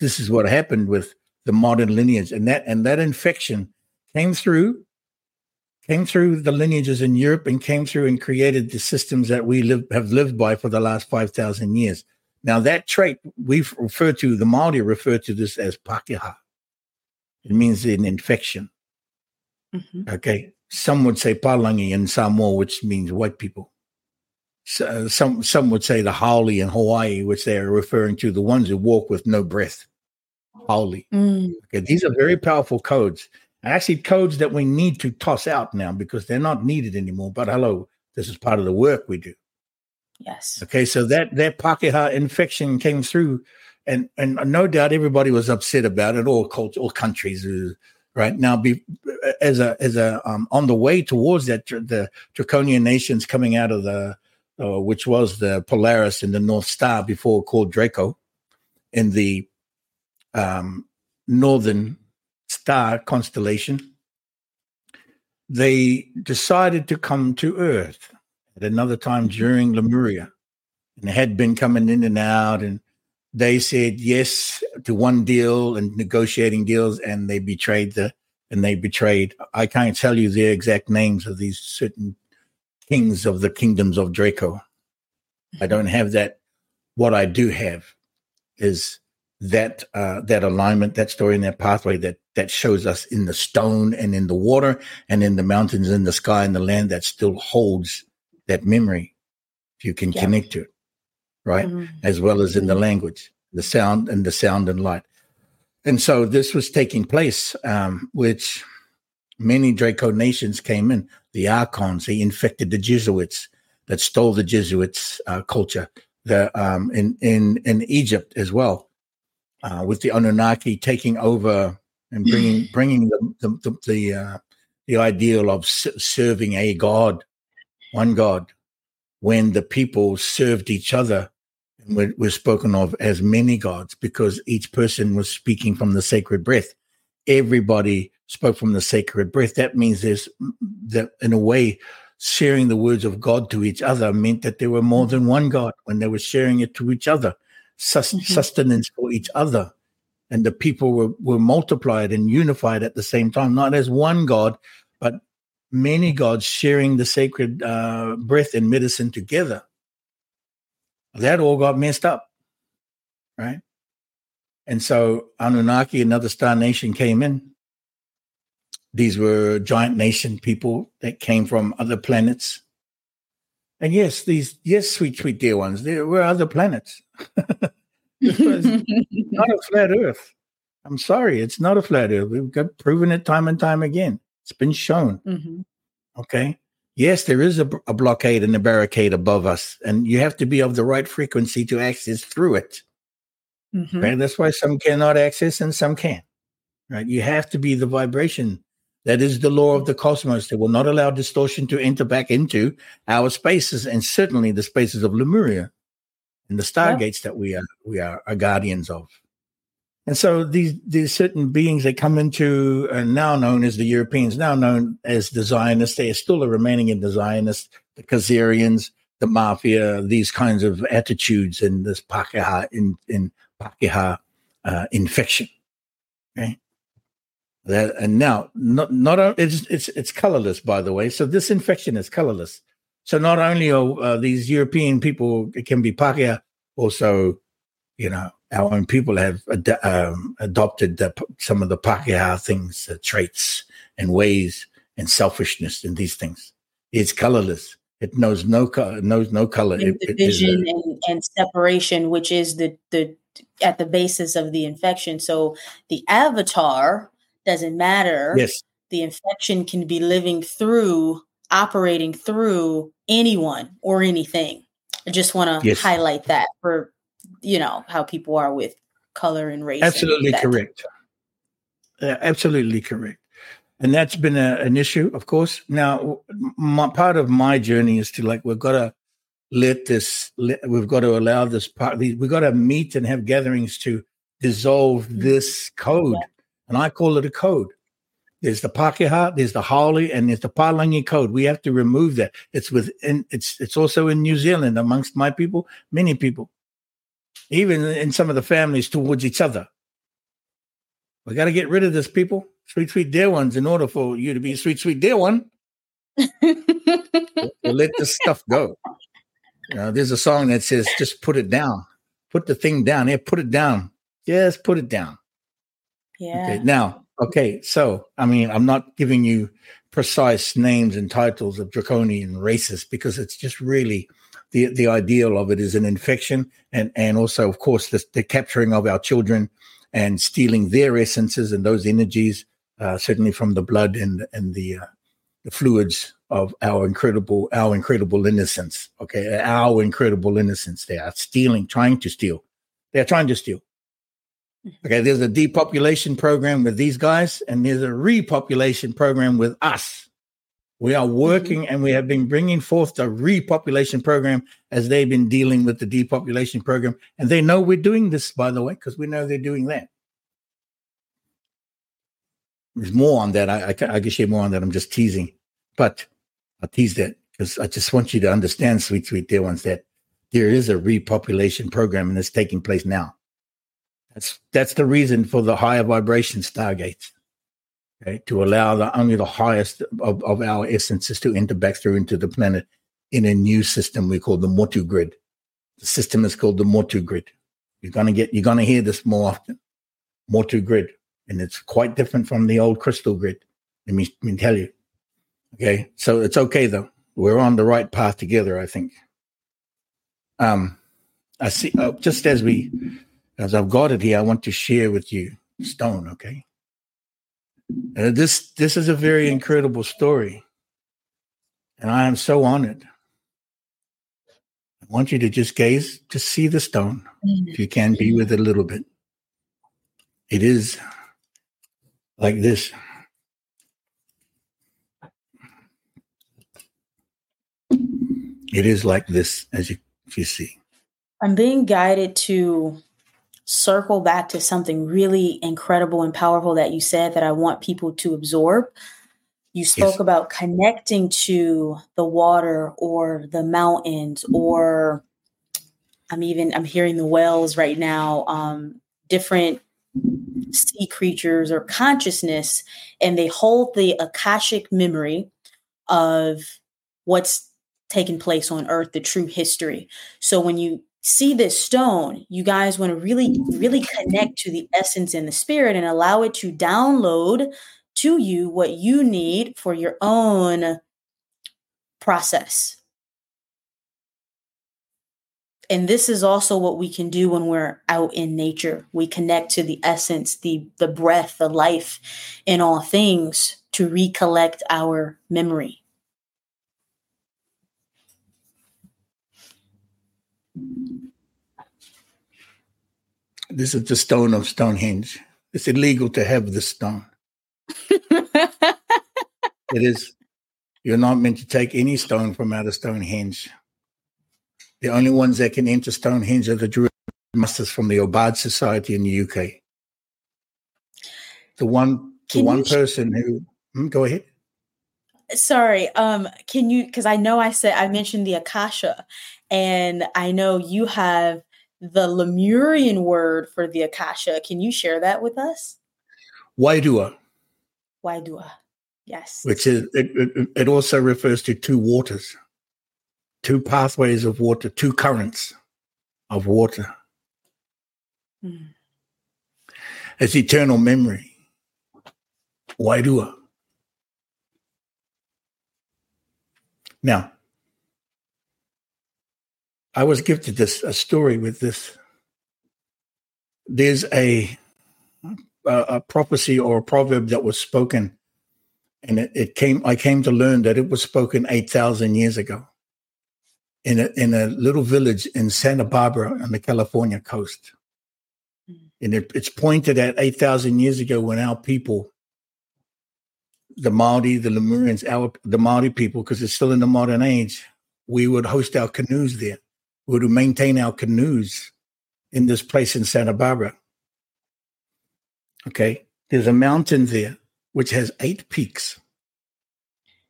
this is what happened with the modern lineage, and that and that infection came through, came through the lineages in Europe, and came through and created the systems that we live have lived by for the last five thousand years. Now, that trait we've referred to, the Maori refer to this as pakeha. It means an infection. Mm-hmm. Okay. Some would say palangi in Samoa, which means white people. So, some some would say the haole in Hawaii, which they are referring to the ones who walk with no breath. Haole. Mm. Okay, these are very powerful codes. Actually, codes that we need to toss out now because they're not needed anymore. But hello, this is part of the work we do. Yes. Okay, so that that pakeha infection came through, and and no doubt everybody was upset about it. All culture, all countries, uh, right now, be as a as a um, on the way towards that the draconian nations coming out of the uh, which was the Polaris and the North Star before called Draco, in the um, northern star constellation. They decided to come to Earth at another time during Lemuria and they had been coming in and out. And they said yes to one deal and negotiating deals, and they betrayed the and they betrayed. I can't tell you the exact names of these certain kings of the kingdoms of Draco. I don't have that. What I do have is that uh, that alignment, that story, and that pathway that that shows us in the stone and in the water and in the mountains, in the sky and the land that still holds that memory if you can yeah. connect to it right? Mm-hmm. as well as in the language the sound and the sound and light. And so this was taking place um, which many draco nations came in. The archons they infected the jesuits that stole the jesuits uh, culture. The um, in in in egypt as well uh, with the anunnaki taking over and bringing bringing the the the, the, uh, the ideal of serving a god one God, when the people served each other and were, spoken of as many gods because each person was speaking from the sacred breath. Everybody spoke from the sacred breath. That means there's that in a way, sharing the words of God to each other meant that there were more than one God when they were sharing it to each other, sus- mm-hmm. sustenance for each other. And the people were, were multiplied and unified at the same time, not as one God, many gods sharing the sacred uh, breath and medicine together. That all got messed up, right? And so Anunnaki, another star nation, came in these were giant nation people that came from other planets. And yes, these yes, sweet, sweet dear ones, there were other planets. not a flat Earth. I'm sorry, it's not a flat Earth. We've got proven it time and time again. It's been shown. Mm-hmm. Okay. Yes, there is a, a, blockade and a barricade above us, and you have to be of the right frequency to access through it. Mm-hmm. Okay? That's why some cannot access and some can. Right? You have to be the vibration. That is the law of the cosmos that will not allow distortion to enter back into our spaces, and certainly the spaces of Lemuria and the stargates that we are we are, are guardians of. And so these these certain beings they come into uh, now known as the Europeans, now known as the Zionists. They are still remaining in the Zionists, the Khazarians, the mafia, these kinds of attitudes and this Pakeha in in Pakeha uh, infection. Okay. That and now not not it's it's it's colorless by the way. So this infection is colorless. So not only are uh, these European people it can be Pakeha, also you know our own people have ad- um, adopted the, some of the Pakeha things, uh, traits and ways and selfishness and these things. It's colorless. It knows no color. Knows no color. It, division a, and, and separation, which is the the at the basis of the infection. So the avatar doesn't matter. Yes, the infection can be living through, operating through anyone or anything. I just want to yes. highlight that for you know how people are with color and race. Absolutely correct. Uh, absolutely correct. And that's been a, an issue, of course. Now, my, part of my journey is to like we've got to let this. Let, we've got to allow this part. We've got to meet and have gatherings to dissolve mm-hmm. this code, yeah. and I call it a code. There's the Pakeha, there's the Haole, and there's the Palangi code. We have to remove that. It's within. It's it's also in New Zealand amongst my people, many people even in some of the families towards each other. We got to get rid of this, people. Sweet, sweet dear ones, in order for you to be a sweet, sweet dear one. let this stuff go. Know, there's a song that says, just put it down. Put the thing down. Yeah, put it down. Just put it down. Yeah. Okay. Now, okay. So, I mean, I'm not giving you precise names and titles of draconian races because it's just really the the ideal of it is an infection, and and also, of course, the, the capturing of our children and stealing their essences and those energies, uh, certainly from the blood and and the uh, the fluids of our incredible our incredible innocence. Okay, our incredible innocence. They are stealing, trying to steal. They are trying to steal. Mm-hmm. Okay, there's a depopulation program with these guys, and there's a repopulation program with us. We are mm-hmm. working and we have been bringing forth the repopulation program as they've been dealing with the depopulation program. And they know we're doing this, by the way, because we know they're doing that. There's more on that. I, I, I can share more on that. I'm just teasing, but I'll tease that because I just want you to understand, sweet, sweet dear ones, that there is a repopulation program and it's taking place now. That's that's the reason for the higher vibration stargates okay, to allow the, only the highest of, of our essences to enter back through into the planet in a new system we call the Motu grid. The system is called the Motu grid. You're gonna get you're gonna hear this more often. Motu grid. And it's quite different from the old crystal grid. Let me, let me tell you. Okay. So it's okay though. We're on the right path together, I think. Um I see uh, just as we as I've got it here, I want to share with you stone, okay? Uh, this this is a very incredible story, and I am so honored. I want you to just gaze, just see the stone, if you can be with it a little bit. It is like this. It is like this, as you, you see. I'm being guided to circle back to something really incredible and powerful that you said that I want people to absorb. You spoke yes. about connecting to the water or the mountains, or I'm even I'm hearing the whales right now. Um, different sea creatures or consciousness, and they hold the akashic memory of what's taken place on Earth, the true history. So when you see this stone, you guys want to really, really connect to the essence and the spirit and allow it to download to you what you need for your own process. And this is also what we can do when we're out in nature. We connect to the essence, the the breath, the life in all things to recollect our memory. This is the stone of Stonehenge. It's illegal to have this stone. it is. You're not meant to take any stone from out of Stonehenge. The only ones that can enter Stonehenge are the Druid masters from the OBOD Society in the UK. The one, the can one person who. Hmm, go ahead. Sorry. Um. Can you? Because I know I said I mentioned the Akasha, and I know you have the Lemurian word for the Akasha. Can you share that with us? Waidua. Waidua. Yes. Which is, it, it, it also refers to two waters, two pathways of water, two currents of water. Mm. It's eternal memory. Waidua. Now, I was gifted this a story with this. There's a a, a prophecy or a proverb that was spoken, and it, it, came. I came to learn that it was spoken eight thousand years ago, in a in a little village in Santa Barbara on the California coast, mm. and it, it's pointed at eight thousand years ago when our people the Maori, the Lemurians, our the Maori people, because it's still in the modern age, we would host our canoes there were to maintain our canoes in this place in Santa Barbara. Okay, there's a mountain there which has eight peaks.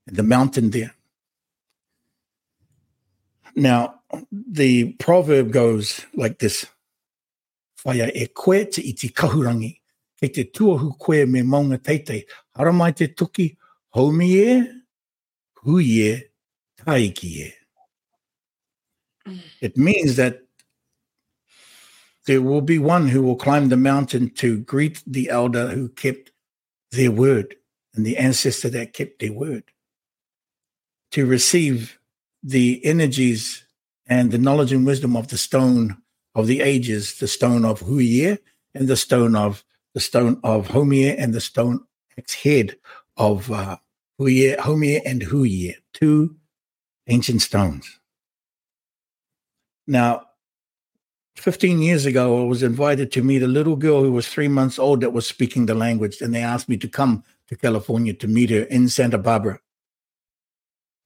And the mountain there. Now, the proverb goes like this. Whaia e koe te iti kahurangi, ke te tuahu koe me maunga teite, haramai te tuki, haumi e, hui e, e. It means that there will be one who will climb the mountain to greet the elder who kept their word and the ancestor that kept their word, to receive the energies and the knowledge and wisdom of the stone of the ages, the stone of Huye and the stone of the stone of Homie and the stone head of uh, Huye, Homie and Huye, two ancient stones. Now, 15 years ago, I was invited to meet a little girl who was three months old that was speaking the language, and they asked me to come to California to meet her in Santa Barbara.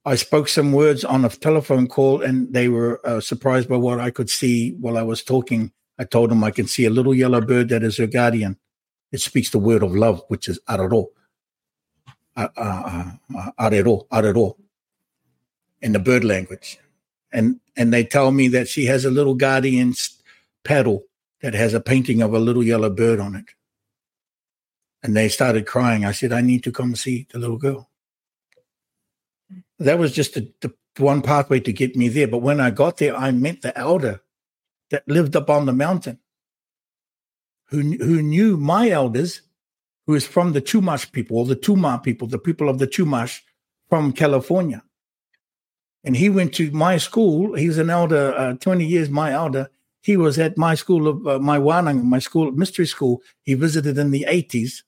I spoke some words on a telephone call, and they were uh, surprised by what I could see while I was talking. I told them I can see a little yellow bird that is her guardian. It speaks the word of love, which is araro. Arero, arero, in the bird language and and they tell me that she has a little guardian pedal that has a painting of a little yellow bird on it. And they started crying. I said, I need to come see the little girl. That was just the, the one pathway to get me there. But when I got there, I met the elder that lived up on the mountain, who who knew my elders, who is from the Chumash people, or the Tuma people, the people of the Chumash from California and he went to my school. He's an elder, uh, 20 years my elder. He was at my school of uh, my Wanang, my school, mystery school. He visited in the 80s.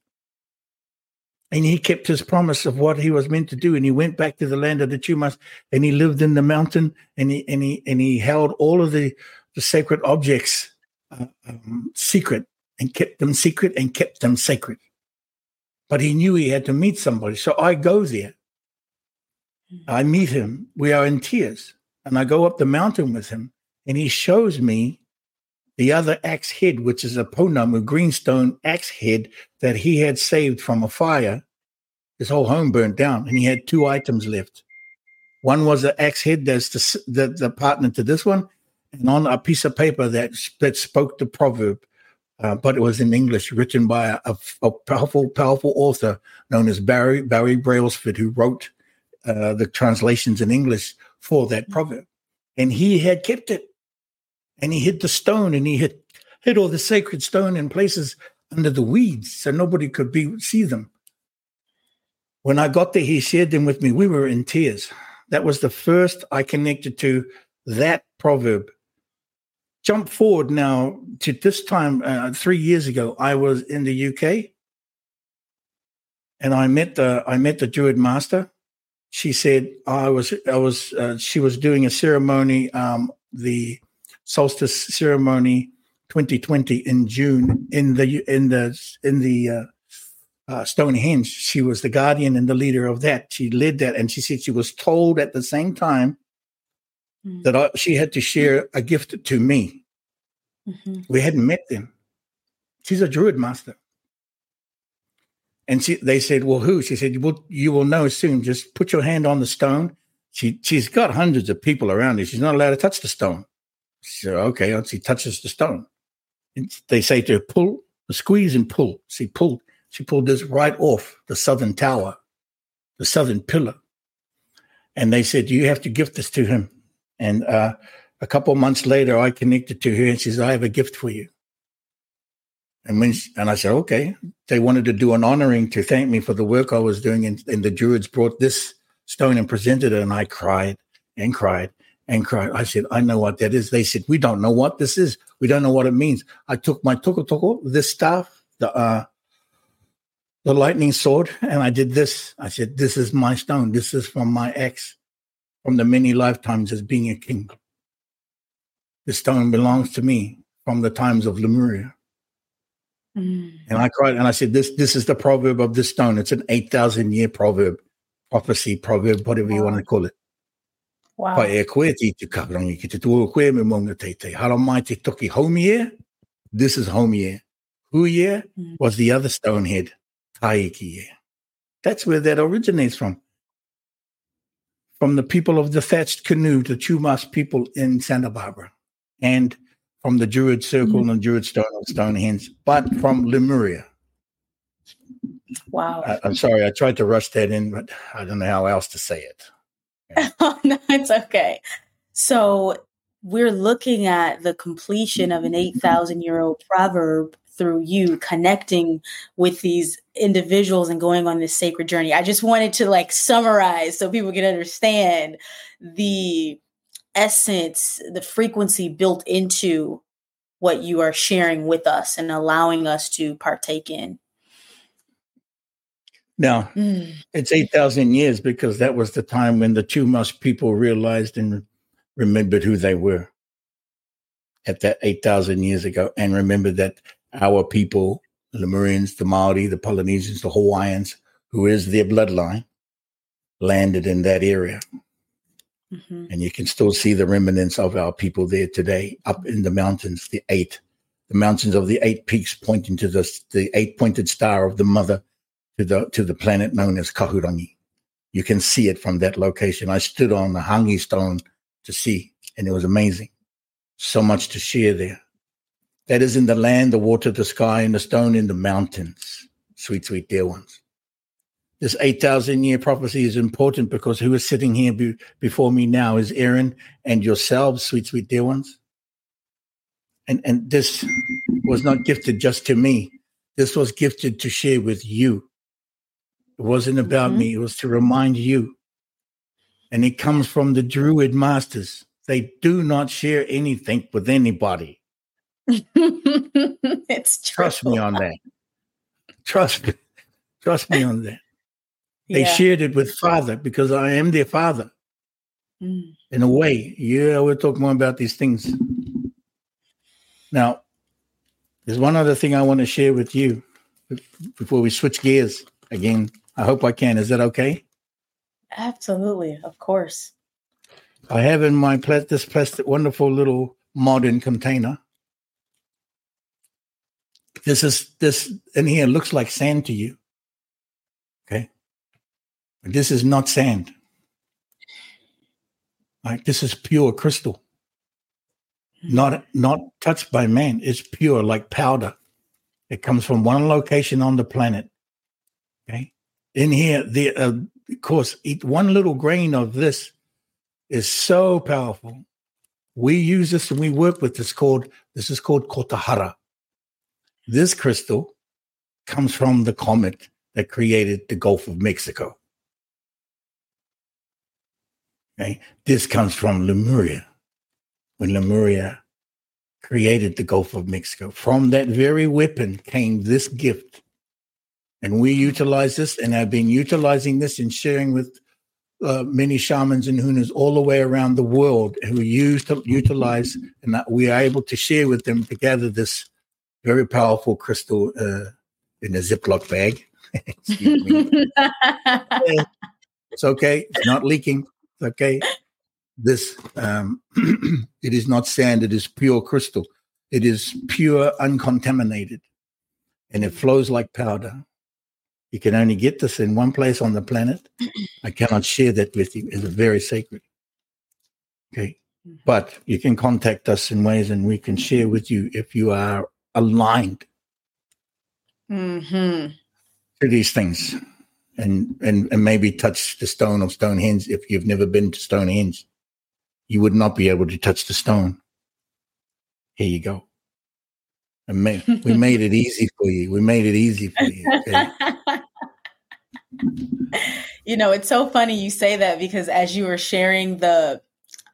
And he kept his promise of what he was meant to do. And he went back to the land of the Chumash and he lived in the mountain and he and he and he held all of the, the sacred objects uh, um, secret and kept them secret and kept them sacred. But he knew he had to meet somebody. So I go there I meet him. We are in tears. And I go up the mountain with him, and he shows me the other axe head, which is a Pounamu greenstone axe head that he had saved from a fire. His whole home burned down, and he had two items left. One was the axe head that's the, the, the partner to this one, and on a piece of paper that that spoke the proverb, uh, but it was in English, written by a, a, powerful, powerful author known as Barry Barry Brailsford, who wrote uh, the translations in English for that mm-hmm. proverb. And he had kept it. And he hid the stone and he hid, hid all the sacred stone in places under the weeds so nobody could be see them. When I got there, he shared them with me. We were in tears. That was the first I connected to that proverb. Jump forward now to this time, uh, three years ago. I was in the UK, and I met the I met the Druid master. She said I was I was uh, she was doing a ceremony, um, the solstice ceremony 2020 in June in the in the in the uh, uh, Stonehenge. She was the guardian and the leader of that. She led that, and she said she was told at the same time mm-hmm. that I, she had to share a gift to me. Mm-hmm. We hadn't met them. She's a druid master. And she, they said, "Well, who?" She said, "You will, you will know soon. Just put your hand on the stone." She, she's got hundreds of people around her. She's not allowed to touch the stone. She said, "Okay." She touches the stone. And they say to her, "Pull, squeeze, and pull." She pulled. She pulled this right off the southern tower, the southern pillar. And they said, You have to gift this to him. And uh, a couple months later, I connected to her and she says, I have a gift for you. And when she, and I said, okay. They wanted to do an honoring to thank me for the work I was doing, and, and the Druids brought this stone and presented it, and I cried and cried and cried. I said, I know what that is. They said, we don't know what this is. We don't know what it means. I took my toko toko, this staff, the uh, the lightning sword and I did this. I said, This is my stone. This is from my ex, from the many lifetimes as being a king. The stone belongs to me from the times of Lemuria. Mm. And I cried and I said, This this is the proverb of this stone. It's an 8,000 year proverb, prophecy, proverb, whatever wow. you want to call it. Wow. Pai e koe ti te karangi ki te tua koe me monga te te. Hara mai te toki. This is Haumea. Huia mm. was the other stone head. Taiki. That's where that originates from. From the people of the thatched canoe, the Chumash people in Santa Barbara, and from the Druid Circle mm-hmm. and Druid Stone of Stonehenge, but from Lemuria. Wow. I, am sorry, I tried to rush that in, but I don't know how else to say it. Yeah. oh, no, it's okay. So we're looking at the completion of an 8,000 year old proverb through you connecting with these individuals and going on this sacred journey. I just wanted to like summarize so people can understand the essence, the frequency built into what you are sharing with us and allowing us to partake in. Now, mm. it's 8,000 years because that was the time when the Chumash people realized and remembered who they were at that 8,000 years ago and remembered that our people, the Lemurians, the Maori, the Polynesians, the Hawaiians, who is their bloodline, landed in that area. Mm-hmm. And you can still see the remnants of our people there today, up in the mountains, the eight, the mountains of the eight peaks pointing to the, the eight pointed star of the mother to the, to the planet known as Kahurangi. You can see it from that location. I stood on the Hangi stone to see, and it was amazing. So much to share there that is in the land, the water, the sky, and the stone in the mountains. Sweet, sweet dear ones. This 8,000 year prophecy is important because who is sitting here be, before me now is Erin and yourselves, sweet, sweet dear ones. And, and this was not gifted just to me. This was gifted to share with you. It wasn't about mm-hmm. me. It was to remind you. And it comes from the Druid masters. They do not share anything with anybody. it's true. Trust me on that. Trust me. Trust me on that. They yeah. shared it with father because I am their father. Mm. In a way, yeah, we'll talk more about these things. Now, there's one other thing I want to share with you before we switch gears again. I hope I can. Is that okay? Absolutely, of course. I have in my pla- this plastic, wonderful little modern container this is this in here looks like sand to you. This is not sand. Like This is pure crystal. Not not touched by man. It's pure like powder. It comes from one location on the planet. Okay. In here, the uh, of course, eat one little grain of this is so powerful. We use this and we work with this called this is called kotahara. This crystal comes from the comet that created the Gulf of Mexico. Okay, this comes from Lemuria, when Lemuria created the Gulf of Mexico. From that very weapon came this gift. And we utilize this and have been utilizing this and sharing with uh, many shamans and hunas all the way around the world who use to utilize, and we are able to share with them to gather this very powerful crystal uh, in a Ziploc bag. it's okay. It's not leaking. Okay. This um, it is not sand. It is pure crystal. It is pure, uncontaminated, and it flows like powder. You can only get this in one place on the planet. I cannot share that with you. It's very sacred. Okay. But you can contact us in ways and we can share with you if you are aligned mm-hmm. to these things. And, and and maybe touch the stone of Stonehenge if you've never been to Stonehenge. You would not be able to touch the stone. Here you go. And we made it easy for you. We made it easy for you. Okay? you know, it's so funny you say that because as you were sharing the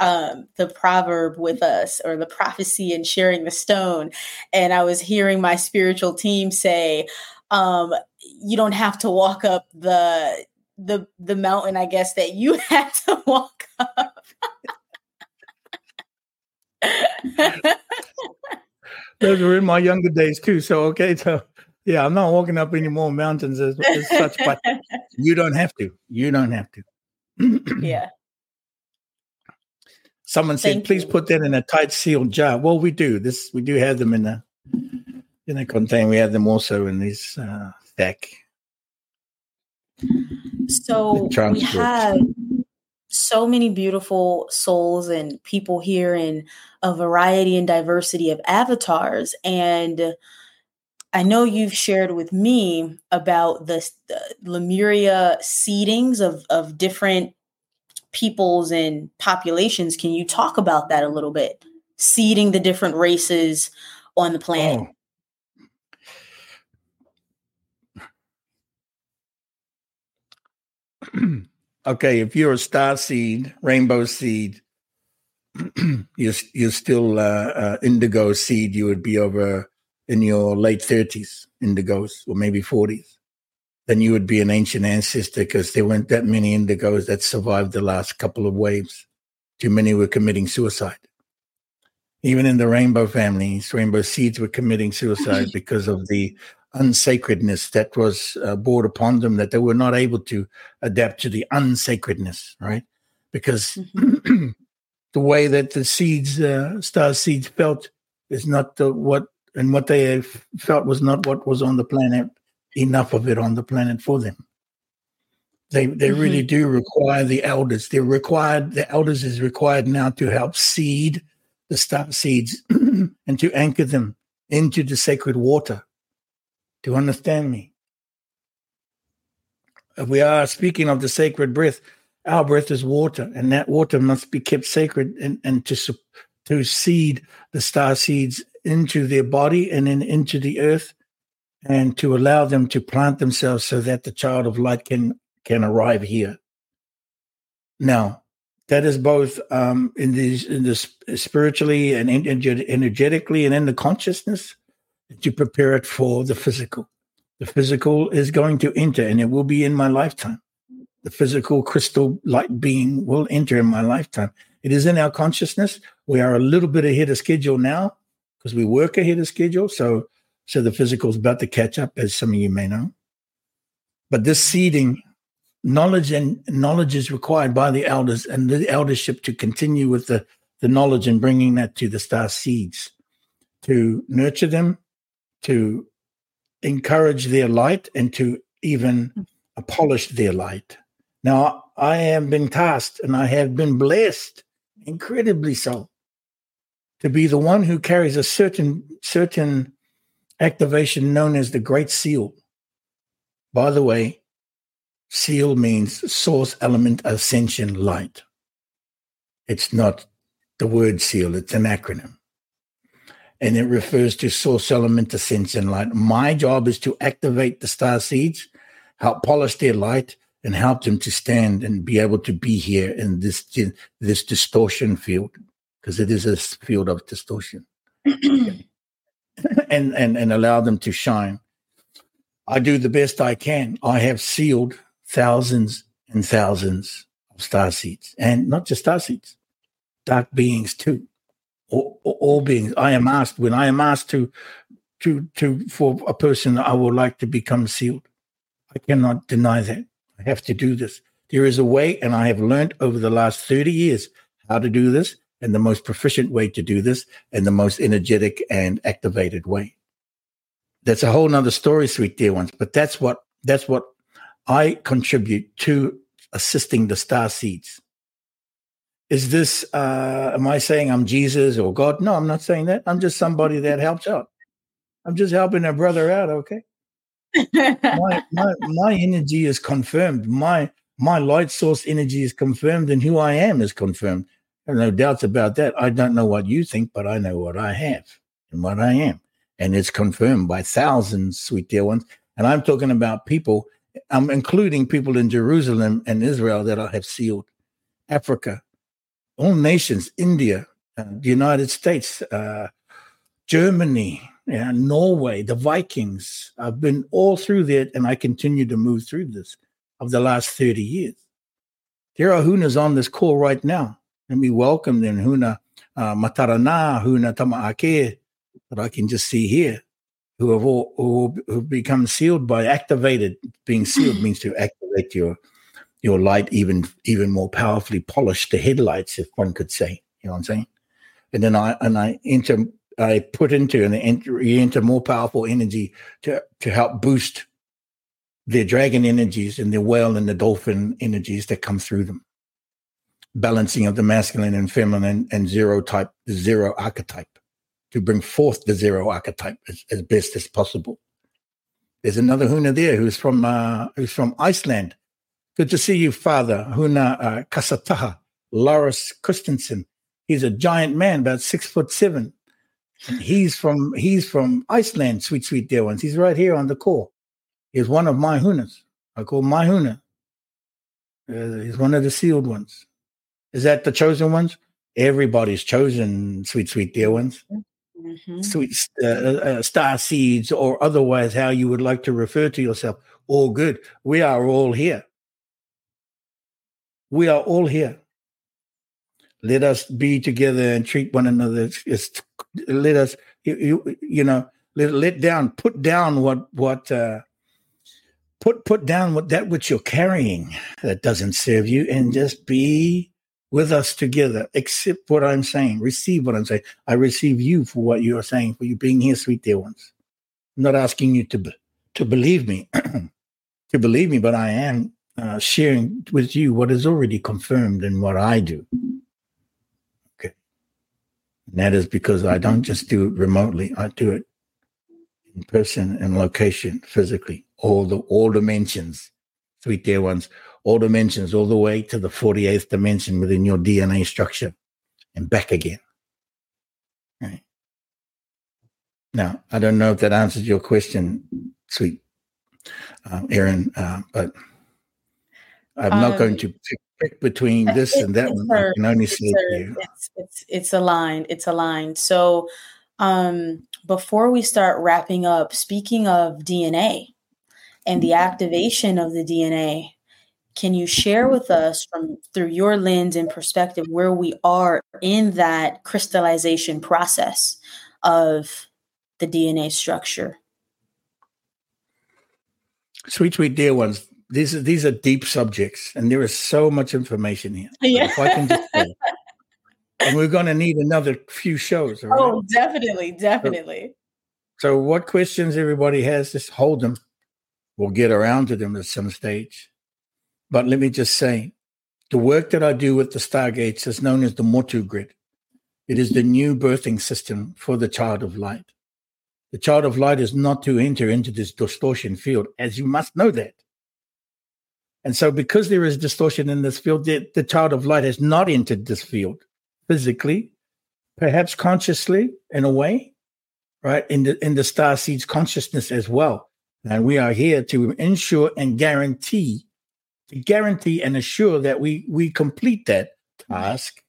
um, the proverb with us or the prophecy and sharing the stone, and I was hearing my spiritual team say, um, "You don't have to walk up the the the mountain, I guess that you had to walk up." Those were in my younger days too. So okay, so yeah, I'm not walking up any more mountains as, as such, but you don't have to. You don't have to. yeah. Someone said, Thank please you. put that in a tight sealed jar. Well, we do. This we do have them in a in a container. We have them also in this uh, stack. So we have so many beautiful souls and people here in a variety and diversity of avatars. And I know you've shared with me about the, the Lemuria seedings of, of different peoples and populations. Can you talk about that a little bit? Seeding the different races on the planet. Oh. okay, if you're a star seed, rainbow seed, you're, you're still uh, uh, indigo seed, you would be over in your late 30s, indigos, or maybe 40s, then you would be an ancient ancestor because there weren't that many indigos that survived the last couple of waves. Too many were committing suicide. Even in the rainbow families, rainbow seeds were committing suicide because of the unsacredness that was uh, brought upon them, that they were not able to adapt to the unsacredness, right? Because mm-hmm. the way that the seeds, uh, star seeds felt is not the, what and what they felt was not what was on the planet enough of it on the planet for them they they mm-hmm. really do require the elders they're required the elders is required now to help seed the star seeds and to anchor them into the sacred water to understand me. If we are speaking of the sacred breath our breath is water and that water must be kept sacred and, and to to seed the star seeds into their body and then into the earth and to allow them to plant themselves so that the child of light can can arrive here. Now that is both um, in the in the spiritually and energetically and in the consciousness to prepare it for the physical the physical is going to enter and it will be in my lifetime the physical crystal light being will enter in my lifetime it is in our consciousness we are a little bit ahead of schedule now because we work ahead of schedule. So, so the physical is about to catch up, as some of you may know. But this seeding, knowledge and knowledge is required by the elders and the eldership to continue with the, the knowledge and bringing that to the star seeds, to nurture them, to encourage their light, and to even mm. polish their light. Now, I have been tasked and I have been blessed, incredibly so, to be the one who carries a certain certain activation known as the Great Seal. By the way, seal means source element ascension light. It's not the word seal, it's an acronym. And it refers to source element ascension light. My job is to activate the star seeds help polish their light and help them to stand and be able to be here in this this distortion field because it is a field of distortion. And and and allow them to shine. I do the best i can. I have sealed thousands and thousands of star seeds and not just star seeds dark beings too all, all beings i am asked when i am asked to to to for a person i would like to become sealed i cannot deny that I have to do this. There is a way, and I have learned over the last 30 years how to do this and the most proficient way to do this and the most energetic and activated way. That's a whole nother story, sweet dear ones. But that's what that's what I contribute to assisting the star seeds. Is this uh am I saying I'm Jesus or God? No, I'm not saying that. I'm just somebody that helps out. I'm just helping a brother out, okay? my, my, my energy is confirmed. My my light source energy is confirmed, and who I am is confirmed. There are no doubts about that. I don't know what you think, but I know what I have and what I am. And it's confirmed by thousands, sweet dear ones. And I'm talking about people, I'm including people in Jerusalem and Israel that I have sealed, Africa, all nations, India, uh, the United States, uh, Germany, yeah, Norway, the Vikings. I've been all through that, and I continue to move through this of the last 30 years. There are Hunas on this call right now, and we welcome them. Huna uh, Matarana, Huna Tamaake, that I can just see here, who have all who have become sealed by activated. Being sealed means to activate your your light even even more powerfully, polish the headlights, if one could say. You know what I'm saying? And then I and I enter I put into and enter, enter more powerful energy to to help boost their dragon energies and the whale and the dolphin energies that come through them. Balancing of the masculine and feminine and zero type, zero archetype, to bring forth the zero archetype as, as best as possible. There's another Huna there who's from uh, who's from Iceland. Good to see you, Father Huna uh, Kasataha, Lars Christensen. He's a giant man, about six foot seven, he's from he's from Iceland, sweet, sweet dear ones. He's right here on the call. He's one of my hunas. I call my huna. Uh, he's one of the sealed ones. Is that the chosen ones? Everybody's chosen, sweet, sweet dear ones. Mm-hmm. Sweet uh, uh, star seeds, or otherwise, how you would like to refer to yourself. All good. We are all here. We are all here let us be together and treat one another. It's, let us, you, you, know, let, let down, put down what, what, uh, put, put down what that which you're carrying that doesn't serve you and just be with us together. Accept what I'm saying. Receive what I'm saying. I receive you for what you are saying, for you being here, sweet dear ones. I'm not asking you to, to believe me, to believe me, but I am uh, sharing with you what is already confirmed in what I do. Okay. And that is because I don't just do it remotely, I do it in person and location, physically, all the all dimensions, sweet dear ones, all dimensions, all the way to the 48th dimension within your DNA structure and back again. Right. Now, I don't know if that answers your question, sweet uh, Erin, uh, but I'm um, not going um, to pick pick between this it, and that one. I can only say it's, it's, it's it's aligned. It's aligned. So um before we start wrapping up, speaking of DNA and the activation of the DNA, can you share with us from through your lens and perspective where we are in that crystallization process of the DNA structure? Sweet, sweet dear ones, these are these are deep subjects, and there is so much information here. Yeah. If I can just say, and we're going to need another few shows. Right? Oh, definitely, definitely. So, so, what questions everybody has, just hold them. We'll get around to them at some stage. But let me just say, the work that I do with the Stargates is known as the Motu Grid. It is the new birthing system for the child of light. The child of light is not to enter into this distortion field, as you must know that. And so, because there is distortion in this field, the, the child of light has not entered this field physically, perhaps consciously in a way, right? In the in the star seed's consciousness as well. And we are here to ensure and guarantee, to guarantee and assure that we, we complete that task.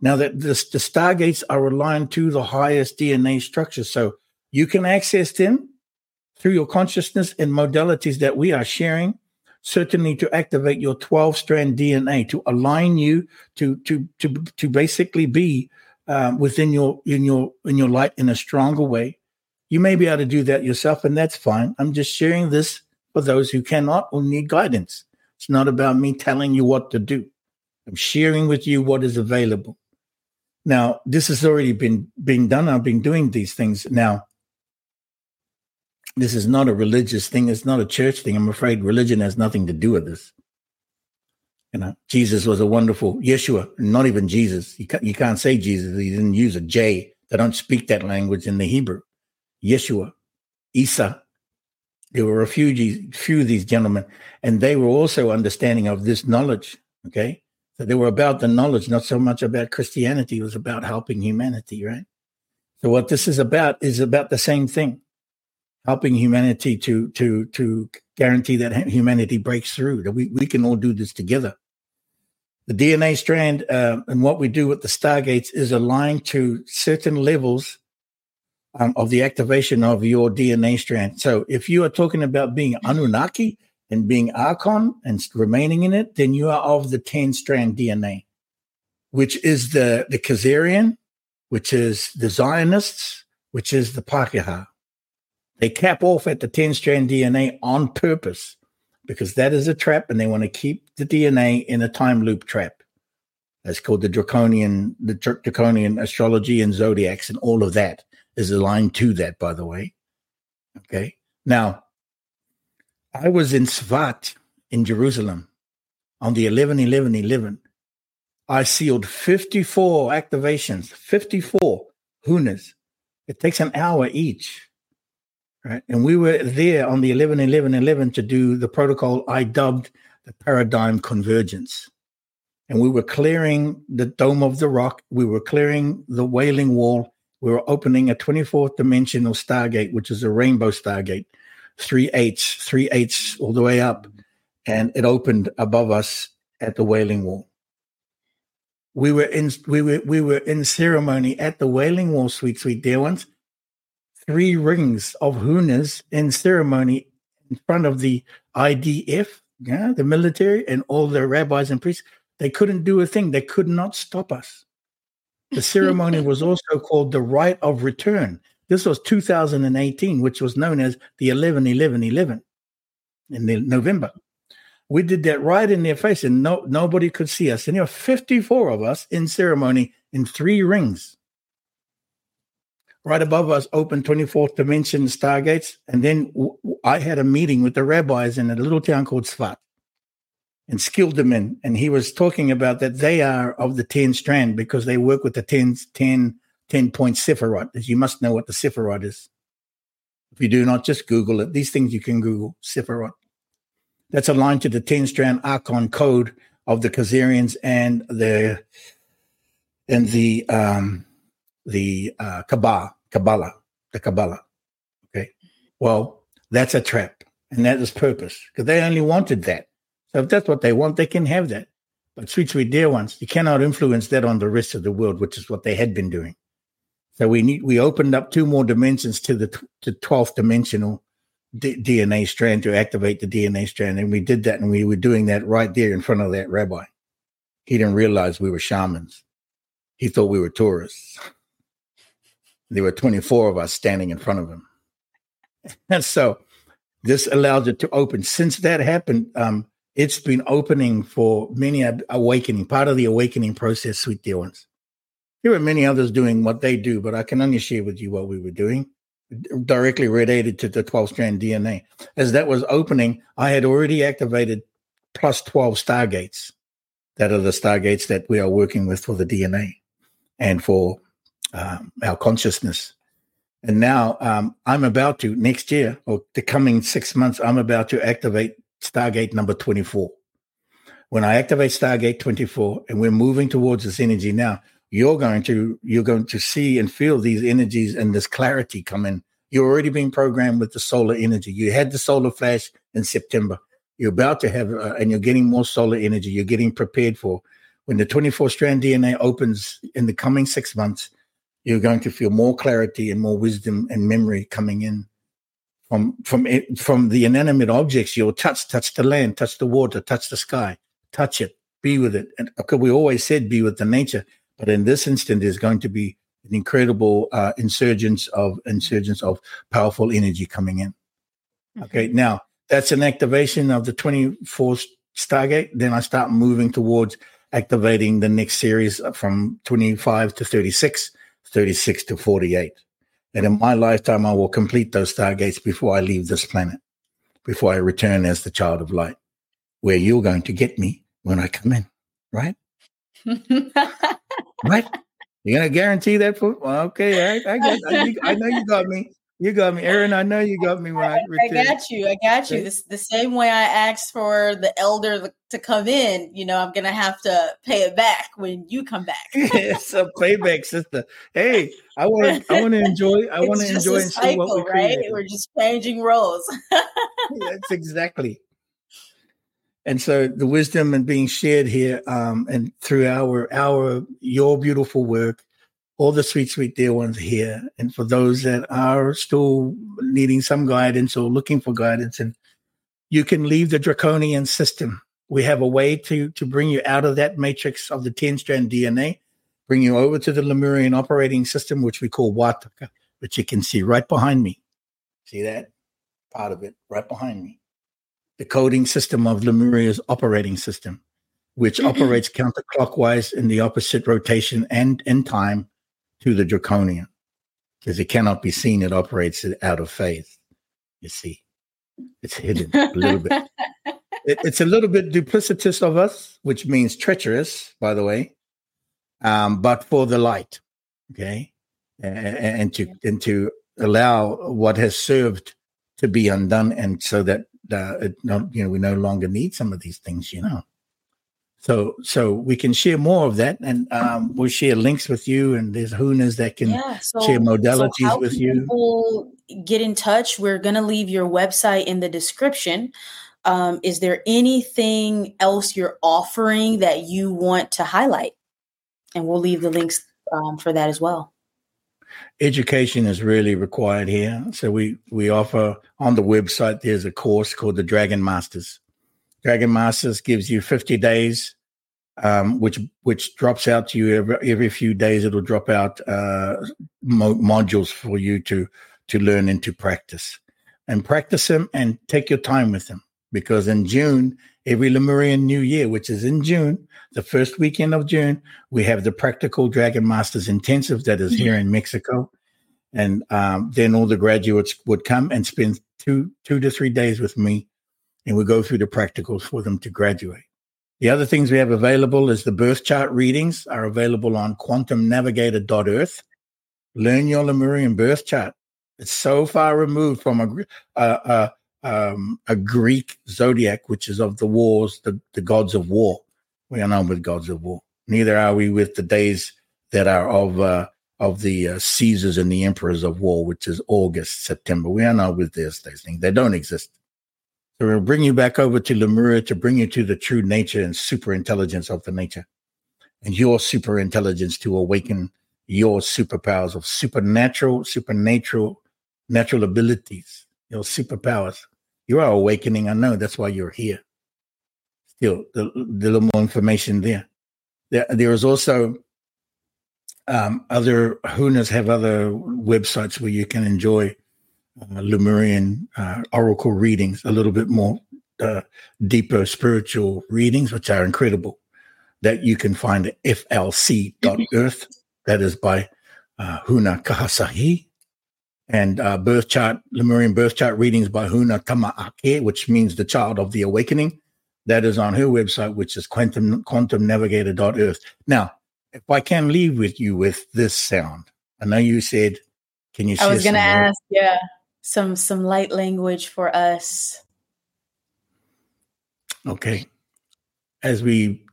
Now that the, the stargates are aligned to the highest DNA structure. So you can access them through your consciousness and modalities that we are sharing certainly to activate your 12 strand DNA to align you to to to to basically be um, within your in your in your light in a stronger way. You may be able to do that yourself, and that's fine. I'm just sharing this for those who cannot or need guidance. It's not about me telling you what to do. I'm sharing with you what is available. Now, this has already been being done. I've been doing these things now this is not a religious thing. It's not a church thing. I'm afraid religion has nothing to do with this. You know, Jesus was a wonderful Yeshua, not even Jesus. You can't, you can't say Jesus. He didn't use a J. They don't speak that language in the Hebrew. Yeshua, Isa. There were a few, few of these gentlemen, and they were also understanding of this knowledge. Okay. So they were about the knowledge, not so much about Christianity. It was about helping humanity, right? So what this is about is about the same thing helping humanity to to to guarantee that humanity breaks through that we, we can all do this together. The dna strand uh, and what we do with the stargates is aligned to certain levels um, of the activation of your dna strand. So if you are talking about being anunnaki and being archon and remaining in it then you are of the 10 strand dna which is the the khazarian which is the zionists which is the pakeha they cap off at the 10 strand DNA on purpose because that is a trap and they want to keep the DNA in a time loop trap. That's called the draconian, the draconian astrology and zodiacs and all of that is aligned to that, by the way. Okay. Now, I was in Svat in Jerusalem on the 11 11 11. I sealed 54 activations, 54 hunas. It takes an hour each right? And we were there on the 11 11 11 to do the protocol I dubbed the paradigm convergence. And we were clearing the dome of the rock, we were clearing the wailing wall, we were opening a 24th dimensional stargate, which is a rainbow stargate, three eights, three eights all the way up. And it opened above us at the wailing wall. We were in we were we were in ceremony at the wailing wall, sweet, sweet dear ones three rings of hunas in ceremony in front of the IDF, yeah, the military, and all the rabbis and priests. They couldn't do a thing. They could not stop us. The ceremony was also called the Rite of Return. This was 2018, which was known as the 11 11 11 in the November. We did that right in their face, and no nobody could see us. And there were 54 of us in ceremony in three rings right above us open 24th dimension stargates and then w- i had a meeting with the rabbis in a little town called svat and in and he was talking about that they are of the 10 strand because they work with the 10 10 10 point Sephiroth. as you must know what the Sephiroth is if you do not just google it these things you can google Sephiroth. that's aligned to the 10 strand archon code of the khazarians and the and the um the uh, Kabbalah, Kabbalah, the Kabbalah. Okay. Well, that's a trap. And that is purpose because they only wanted that. So if that's what they want, they can have that. But sweet, sweet dear ones, you cannot influence that on the rest of the world, which is what they had been doing. So we need we opened up two more dimensions to the to twelfth dimensional D- DNA strand to activate the DNA strand, and we did that, and we were doing that right there in front of that rabbi. He didn't realize we were shamans. He thought we were tourists. There were 24 of us standing in front of him. And so this allowed it to open. Since that happened, um, it's been opening for many awakening, part of the awakening process, sweet dear ones. There were many others doing what they do, but I can only share with you what we were doing directly related to the 12 strand DNA. As that was opening, I had already activated plus 12 stargates that are the stargates that we are working with for the DNA and for um, our consciousness. And now um, I'm about to, next year or the coming six months, I'm about to activate Stargate number 24. When I activate Stargate 24 and we're moving towards this energy now, you're going to you're going to see and feel these energies and this clarity come in You're already being programmed with the solar energy. You had the solar flash in September. You're about to have, uh, and you're getting more solar energy. You're getting prepared for when the 24 strand DNA opens in the coming six months. You're going to feel more clarity and more wisdom and memory coming in from from it, from the inanimate objects. You'll touch, touch the land, touch the water, touch the sky, touch it, be with it. And okay, we always said be with the nature, but in this instant, there's going to be an incredible uh, insurgence of insurgence of powerful energy coming in. Mm-hmm. Okay, now that's an activation of the 24th Stargate. Then I start moving towards activating the next series from 25 to 36, 36 to 48. And in mm-hmm. my lifetime, I will complete those stargates before I leave this planet, before I return as the child of light, where you're going to get me when I come in, right? right? You're gonna guarantee that for well, okay? I, I, got, I, I know you got me. You got me, Erin. I know you got me when I, I got you. I got you. This, the same way I asked for the elder to come in. You know, I'm gonna have to pay it back when you come back. it's a payback, sister. Hey, I want to. I want to enjoy. I want to enjoy and cycle, see what we right? Create. We're just changing roles. That's exactly. And so the wisdom and being shared here, um, and through our our your beautiful work all the sweet, sweet dear ones here. And for those that are still needing some guidance or looking for guidance, and you can leave the draconian system. We have a way to to bring you out of that matrix of the 10 strand DNA, bring you over to the Lemurian operating system, which we call Wataka, which you can see right behind me. See that? Part of it right behind me. The coding system of Lemuria's operating system, which operates counterclockwise in the opposite rotation and in time to the draconian because it cannot be seen. It operates out of faith. You see, it's hidden a little bit. It, it's a little bit duplicitous of us, which means treacherous, by the way, um, but for the light. Okay, and, and to and to allow what has served to be undone, and so that uh, it, you know we no longer need some of these things. You know. So, so we can share more of that, and um, we'll share links with you. And there's Hunas that can yeah, so, share modalities so with you. Get in touch. We're going to leave your website in the description. Um, is there anything else you're offering that you want to highlight? And we'll leave the links um, for that as well. Education is really required here. So we we offer on the website. There's a course called the Dragon Masters Dragon Masters gives you 50 days, um, which which drops out to you every, every few days. It'll drop out uh, mo- modules for you to to learn and to practice, and practice them and take your time with them. Because in June, every Lemurian New Year, which is in June, the first weekend of June, we have the Practical Dragon Masters Intensive that is here in Mexico, and um, then all the graduates would come and spend two two to three days with me and we go through the practicals for them to graduate. The other things we have available is the birth chart readings are available on quantumnavigator.earth. Learn your Lemurian birth chart. It's so far removed from a, a, um, a Greek zodiac, which is of the wars, the, the gods of war. We are not with gods of war. Neither are we with the days that are of uh, of the uh, Caesars and the emperors of war, which is August, September. We are not with these things. They don't exist. We'll bring you back over to Lemuria to bring you to the true nature and super intelligence of the nature and your super intelligence to awaken your superpowers of supernatural, supernatural, natural abilities, your superpowers. You are awakening. I know that's why you're here. Still, the, the little more information there. There, there is also um, other Hunas have other websites where you can enjoy uh, Lemurian uh, oracle readings, a little bit more uh, deeper spiritual readings, which are incredible. That you can find at flc.earth. that is by uh, Huna Kahasahi. And uh, birth chart, Lemurian birth chart readings by Huna Tama'ake, which means the child of the awakening. That is on her website, which is quantum quantumnavigator.earth. Now, if I can leave with you with this sound, I know you said, can you? I was going to ask, yeah some some light language for us. Okay. As we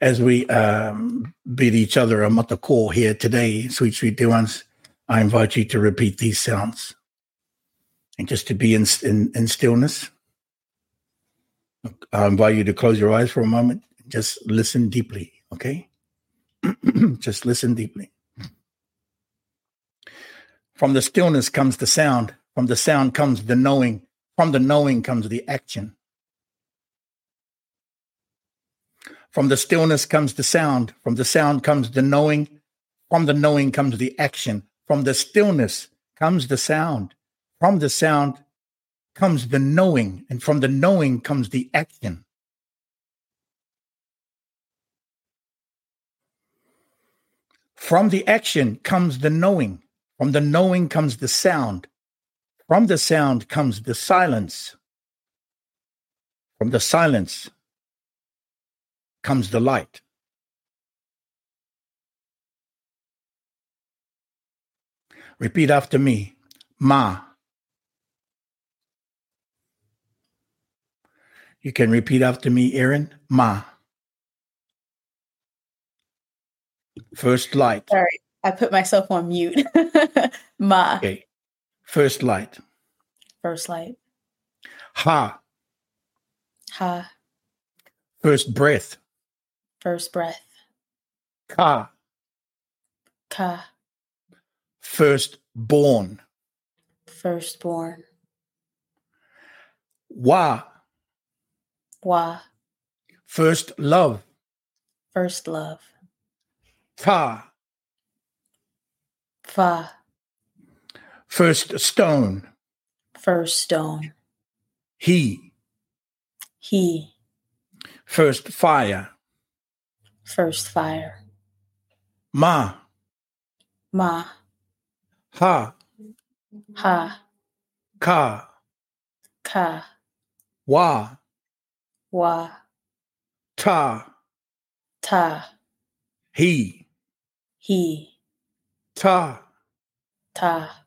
as we um, bid each other a matako here today, sweet sweet dear ones, I invite you to repeat these sounds and just to be in, in, in stillness. I invite you to close your eyes for a moment. Just listen deeply, okay? just listen deeply. From the stillness comes the sound. From the sound comes the knowing. From the knowing comes the action. From the stillness comes the sound. From the sound comes the knowing. From the knowing comes the action. From the stillness comes the sound. From the sound comes the knowing. And from the knowing comes the action. From the action comes the knowing. From the knowing comes the sound. From the sound comes the silence. From the silence comes the light. Repeat after me Ma. You can repeat after me, Erin. Ma. First light. Sorry, I put myself on mute. Ma. Okay. First light. First light. Ha. Ha. First breath. First breath. Ka. Ka. First born. First born. Wa. Wa. First love. First love. Ta. Fa. First stone. First stone. He. He. First fire. First fire. Ma. Ma. Ha. Ha. Ka. Ka. Wa. Wa. Ta. Ta. He. He. Ta. Ta.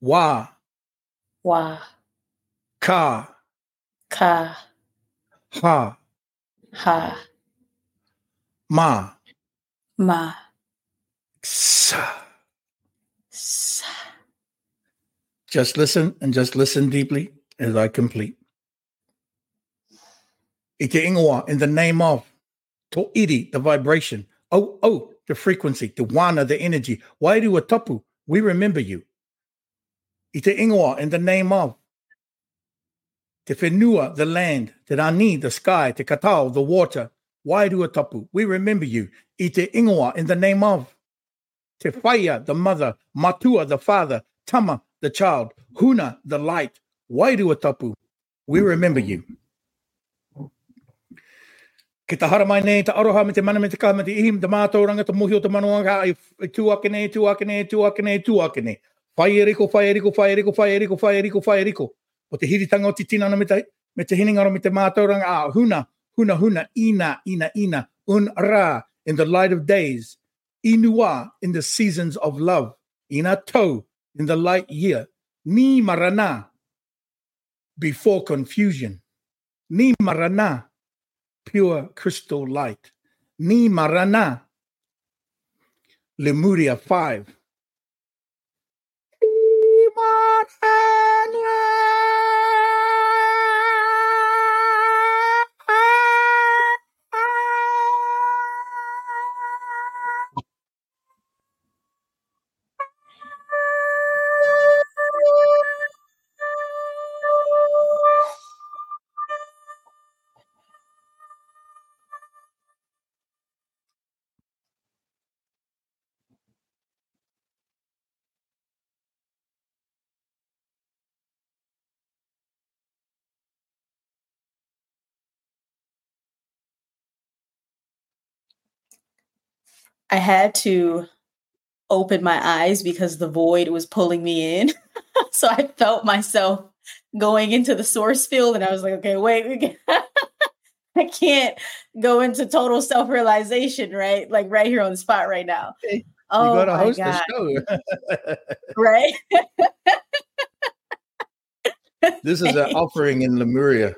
Wa. Wa. Ka. Ka. Ha. Ha. Ma. Ma. Sa. Sa. Just listen and just listen deeply as I complete. Ite ingoa, in the name of to iri, the vibration. Oh, oh, the frequency, the wana, the energy. Why do a tapu? We remember you. Ite ingoa, in the name of te whenua, the land, te rani, the sky, te katao, the water. Why do a tapu? We remember you. Ite ingoa, in the name of te whaia, the mother, matua, the father, tama, the child, huna, the light. Why do a tapu? We remember you. Ke ta hara mai nei, ta aroha me te mana me te kaha me te ihim, te mātauranga, te muhi o te manuanga, i tuake nei, tuake nei, tuake nei, tuake nei. Whai e riko, whai e riko, whai e riko, whai e riko, whai e riko, whai e riko. O te hiritanga o te tinana me te, me te hiningaro me te mātauranga, a huna, huna, huna, ina, ina, ina, un ra, in the light of days, inua, in the seasons of love, ina tau, in the light year, ni marana, before confusion, ni marana, pure crystal light. Ni marana. Lemuria 5. Ni marana. I had to open my eyes because the void was pulling me in. so I felt myself going into the source field and I was like, okay, wait, I can't go into total self-realization, right? Like right here on the spot right now. Hey, Oh you got to host God. the show. Right? this is an offering in Lemuria.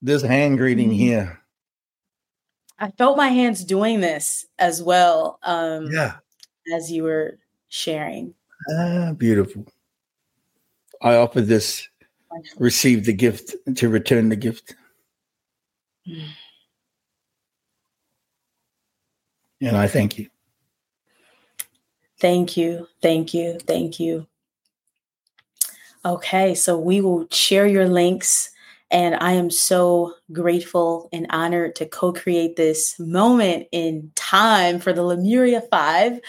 This hand greeting Mhm. here. I felt my hands doing this as well um, Yeah. as you were sharing. Ah, beautiful. I offer this, receive the gift, to return the gift. And I thank you. Thank you. Thank you. Thank you. Okay, so we will share your links. And I am so grateful and honored to co create this moment in time for the Lemuria Five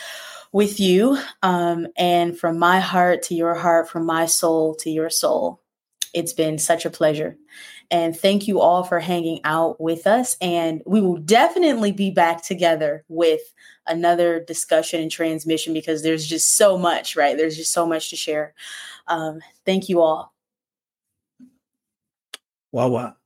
with you. Um, and from my heart to your heart, from my soul to your soul. It's been such a pleasure. And thank you all for hanging out with us. And we will definitely be back together with another discussion and transmission because there's just so much, right? There's just so much to share. Um, thank you all. Wow, wow.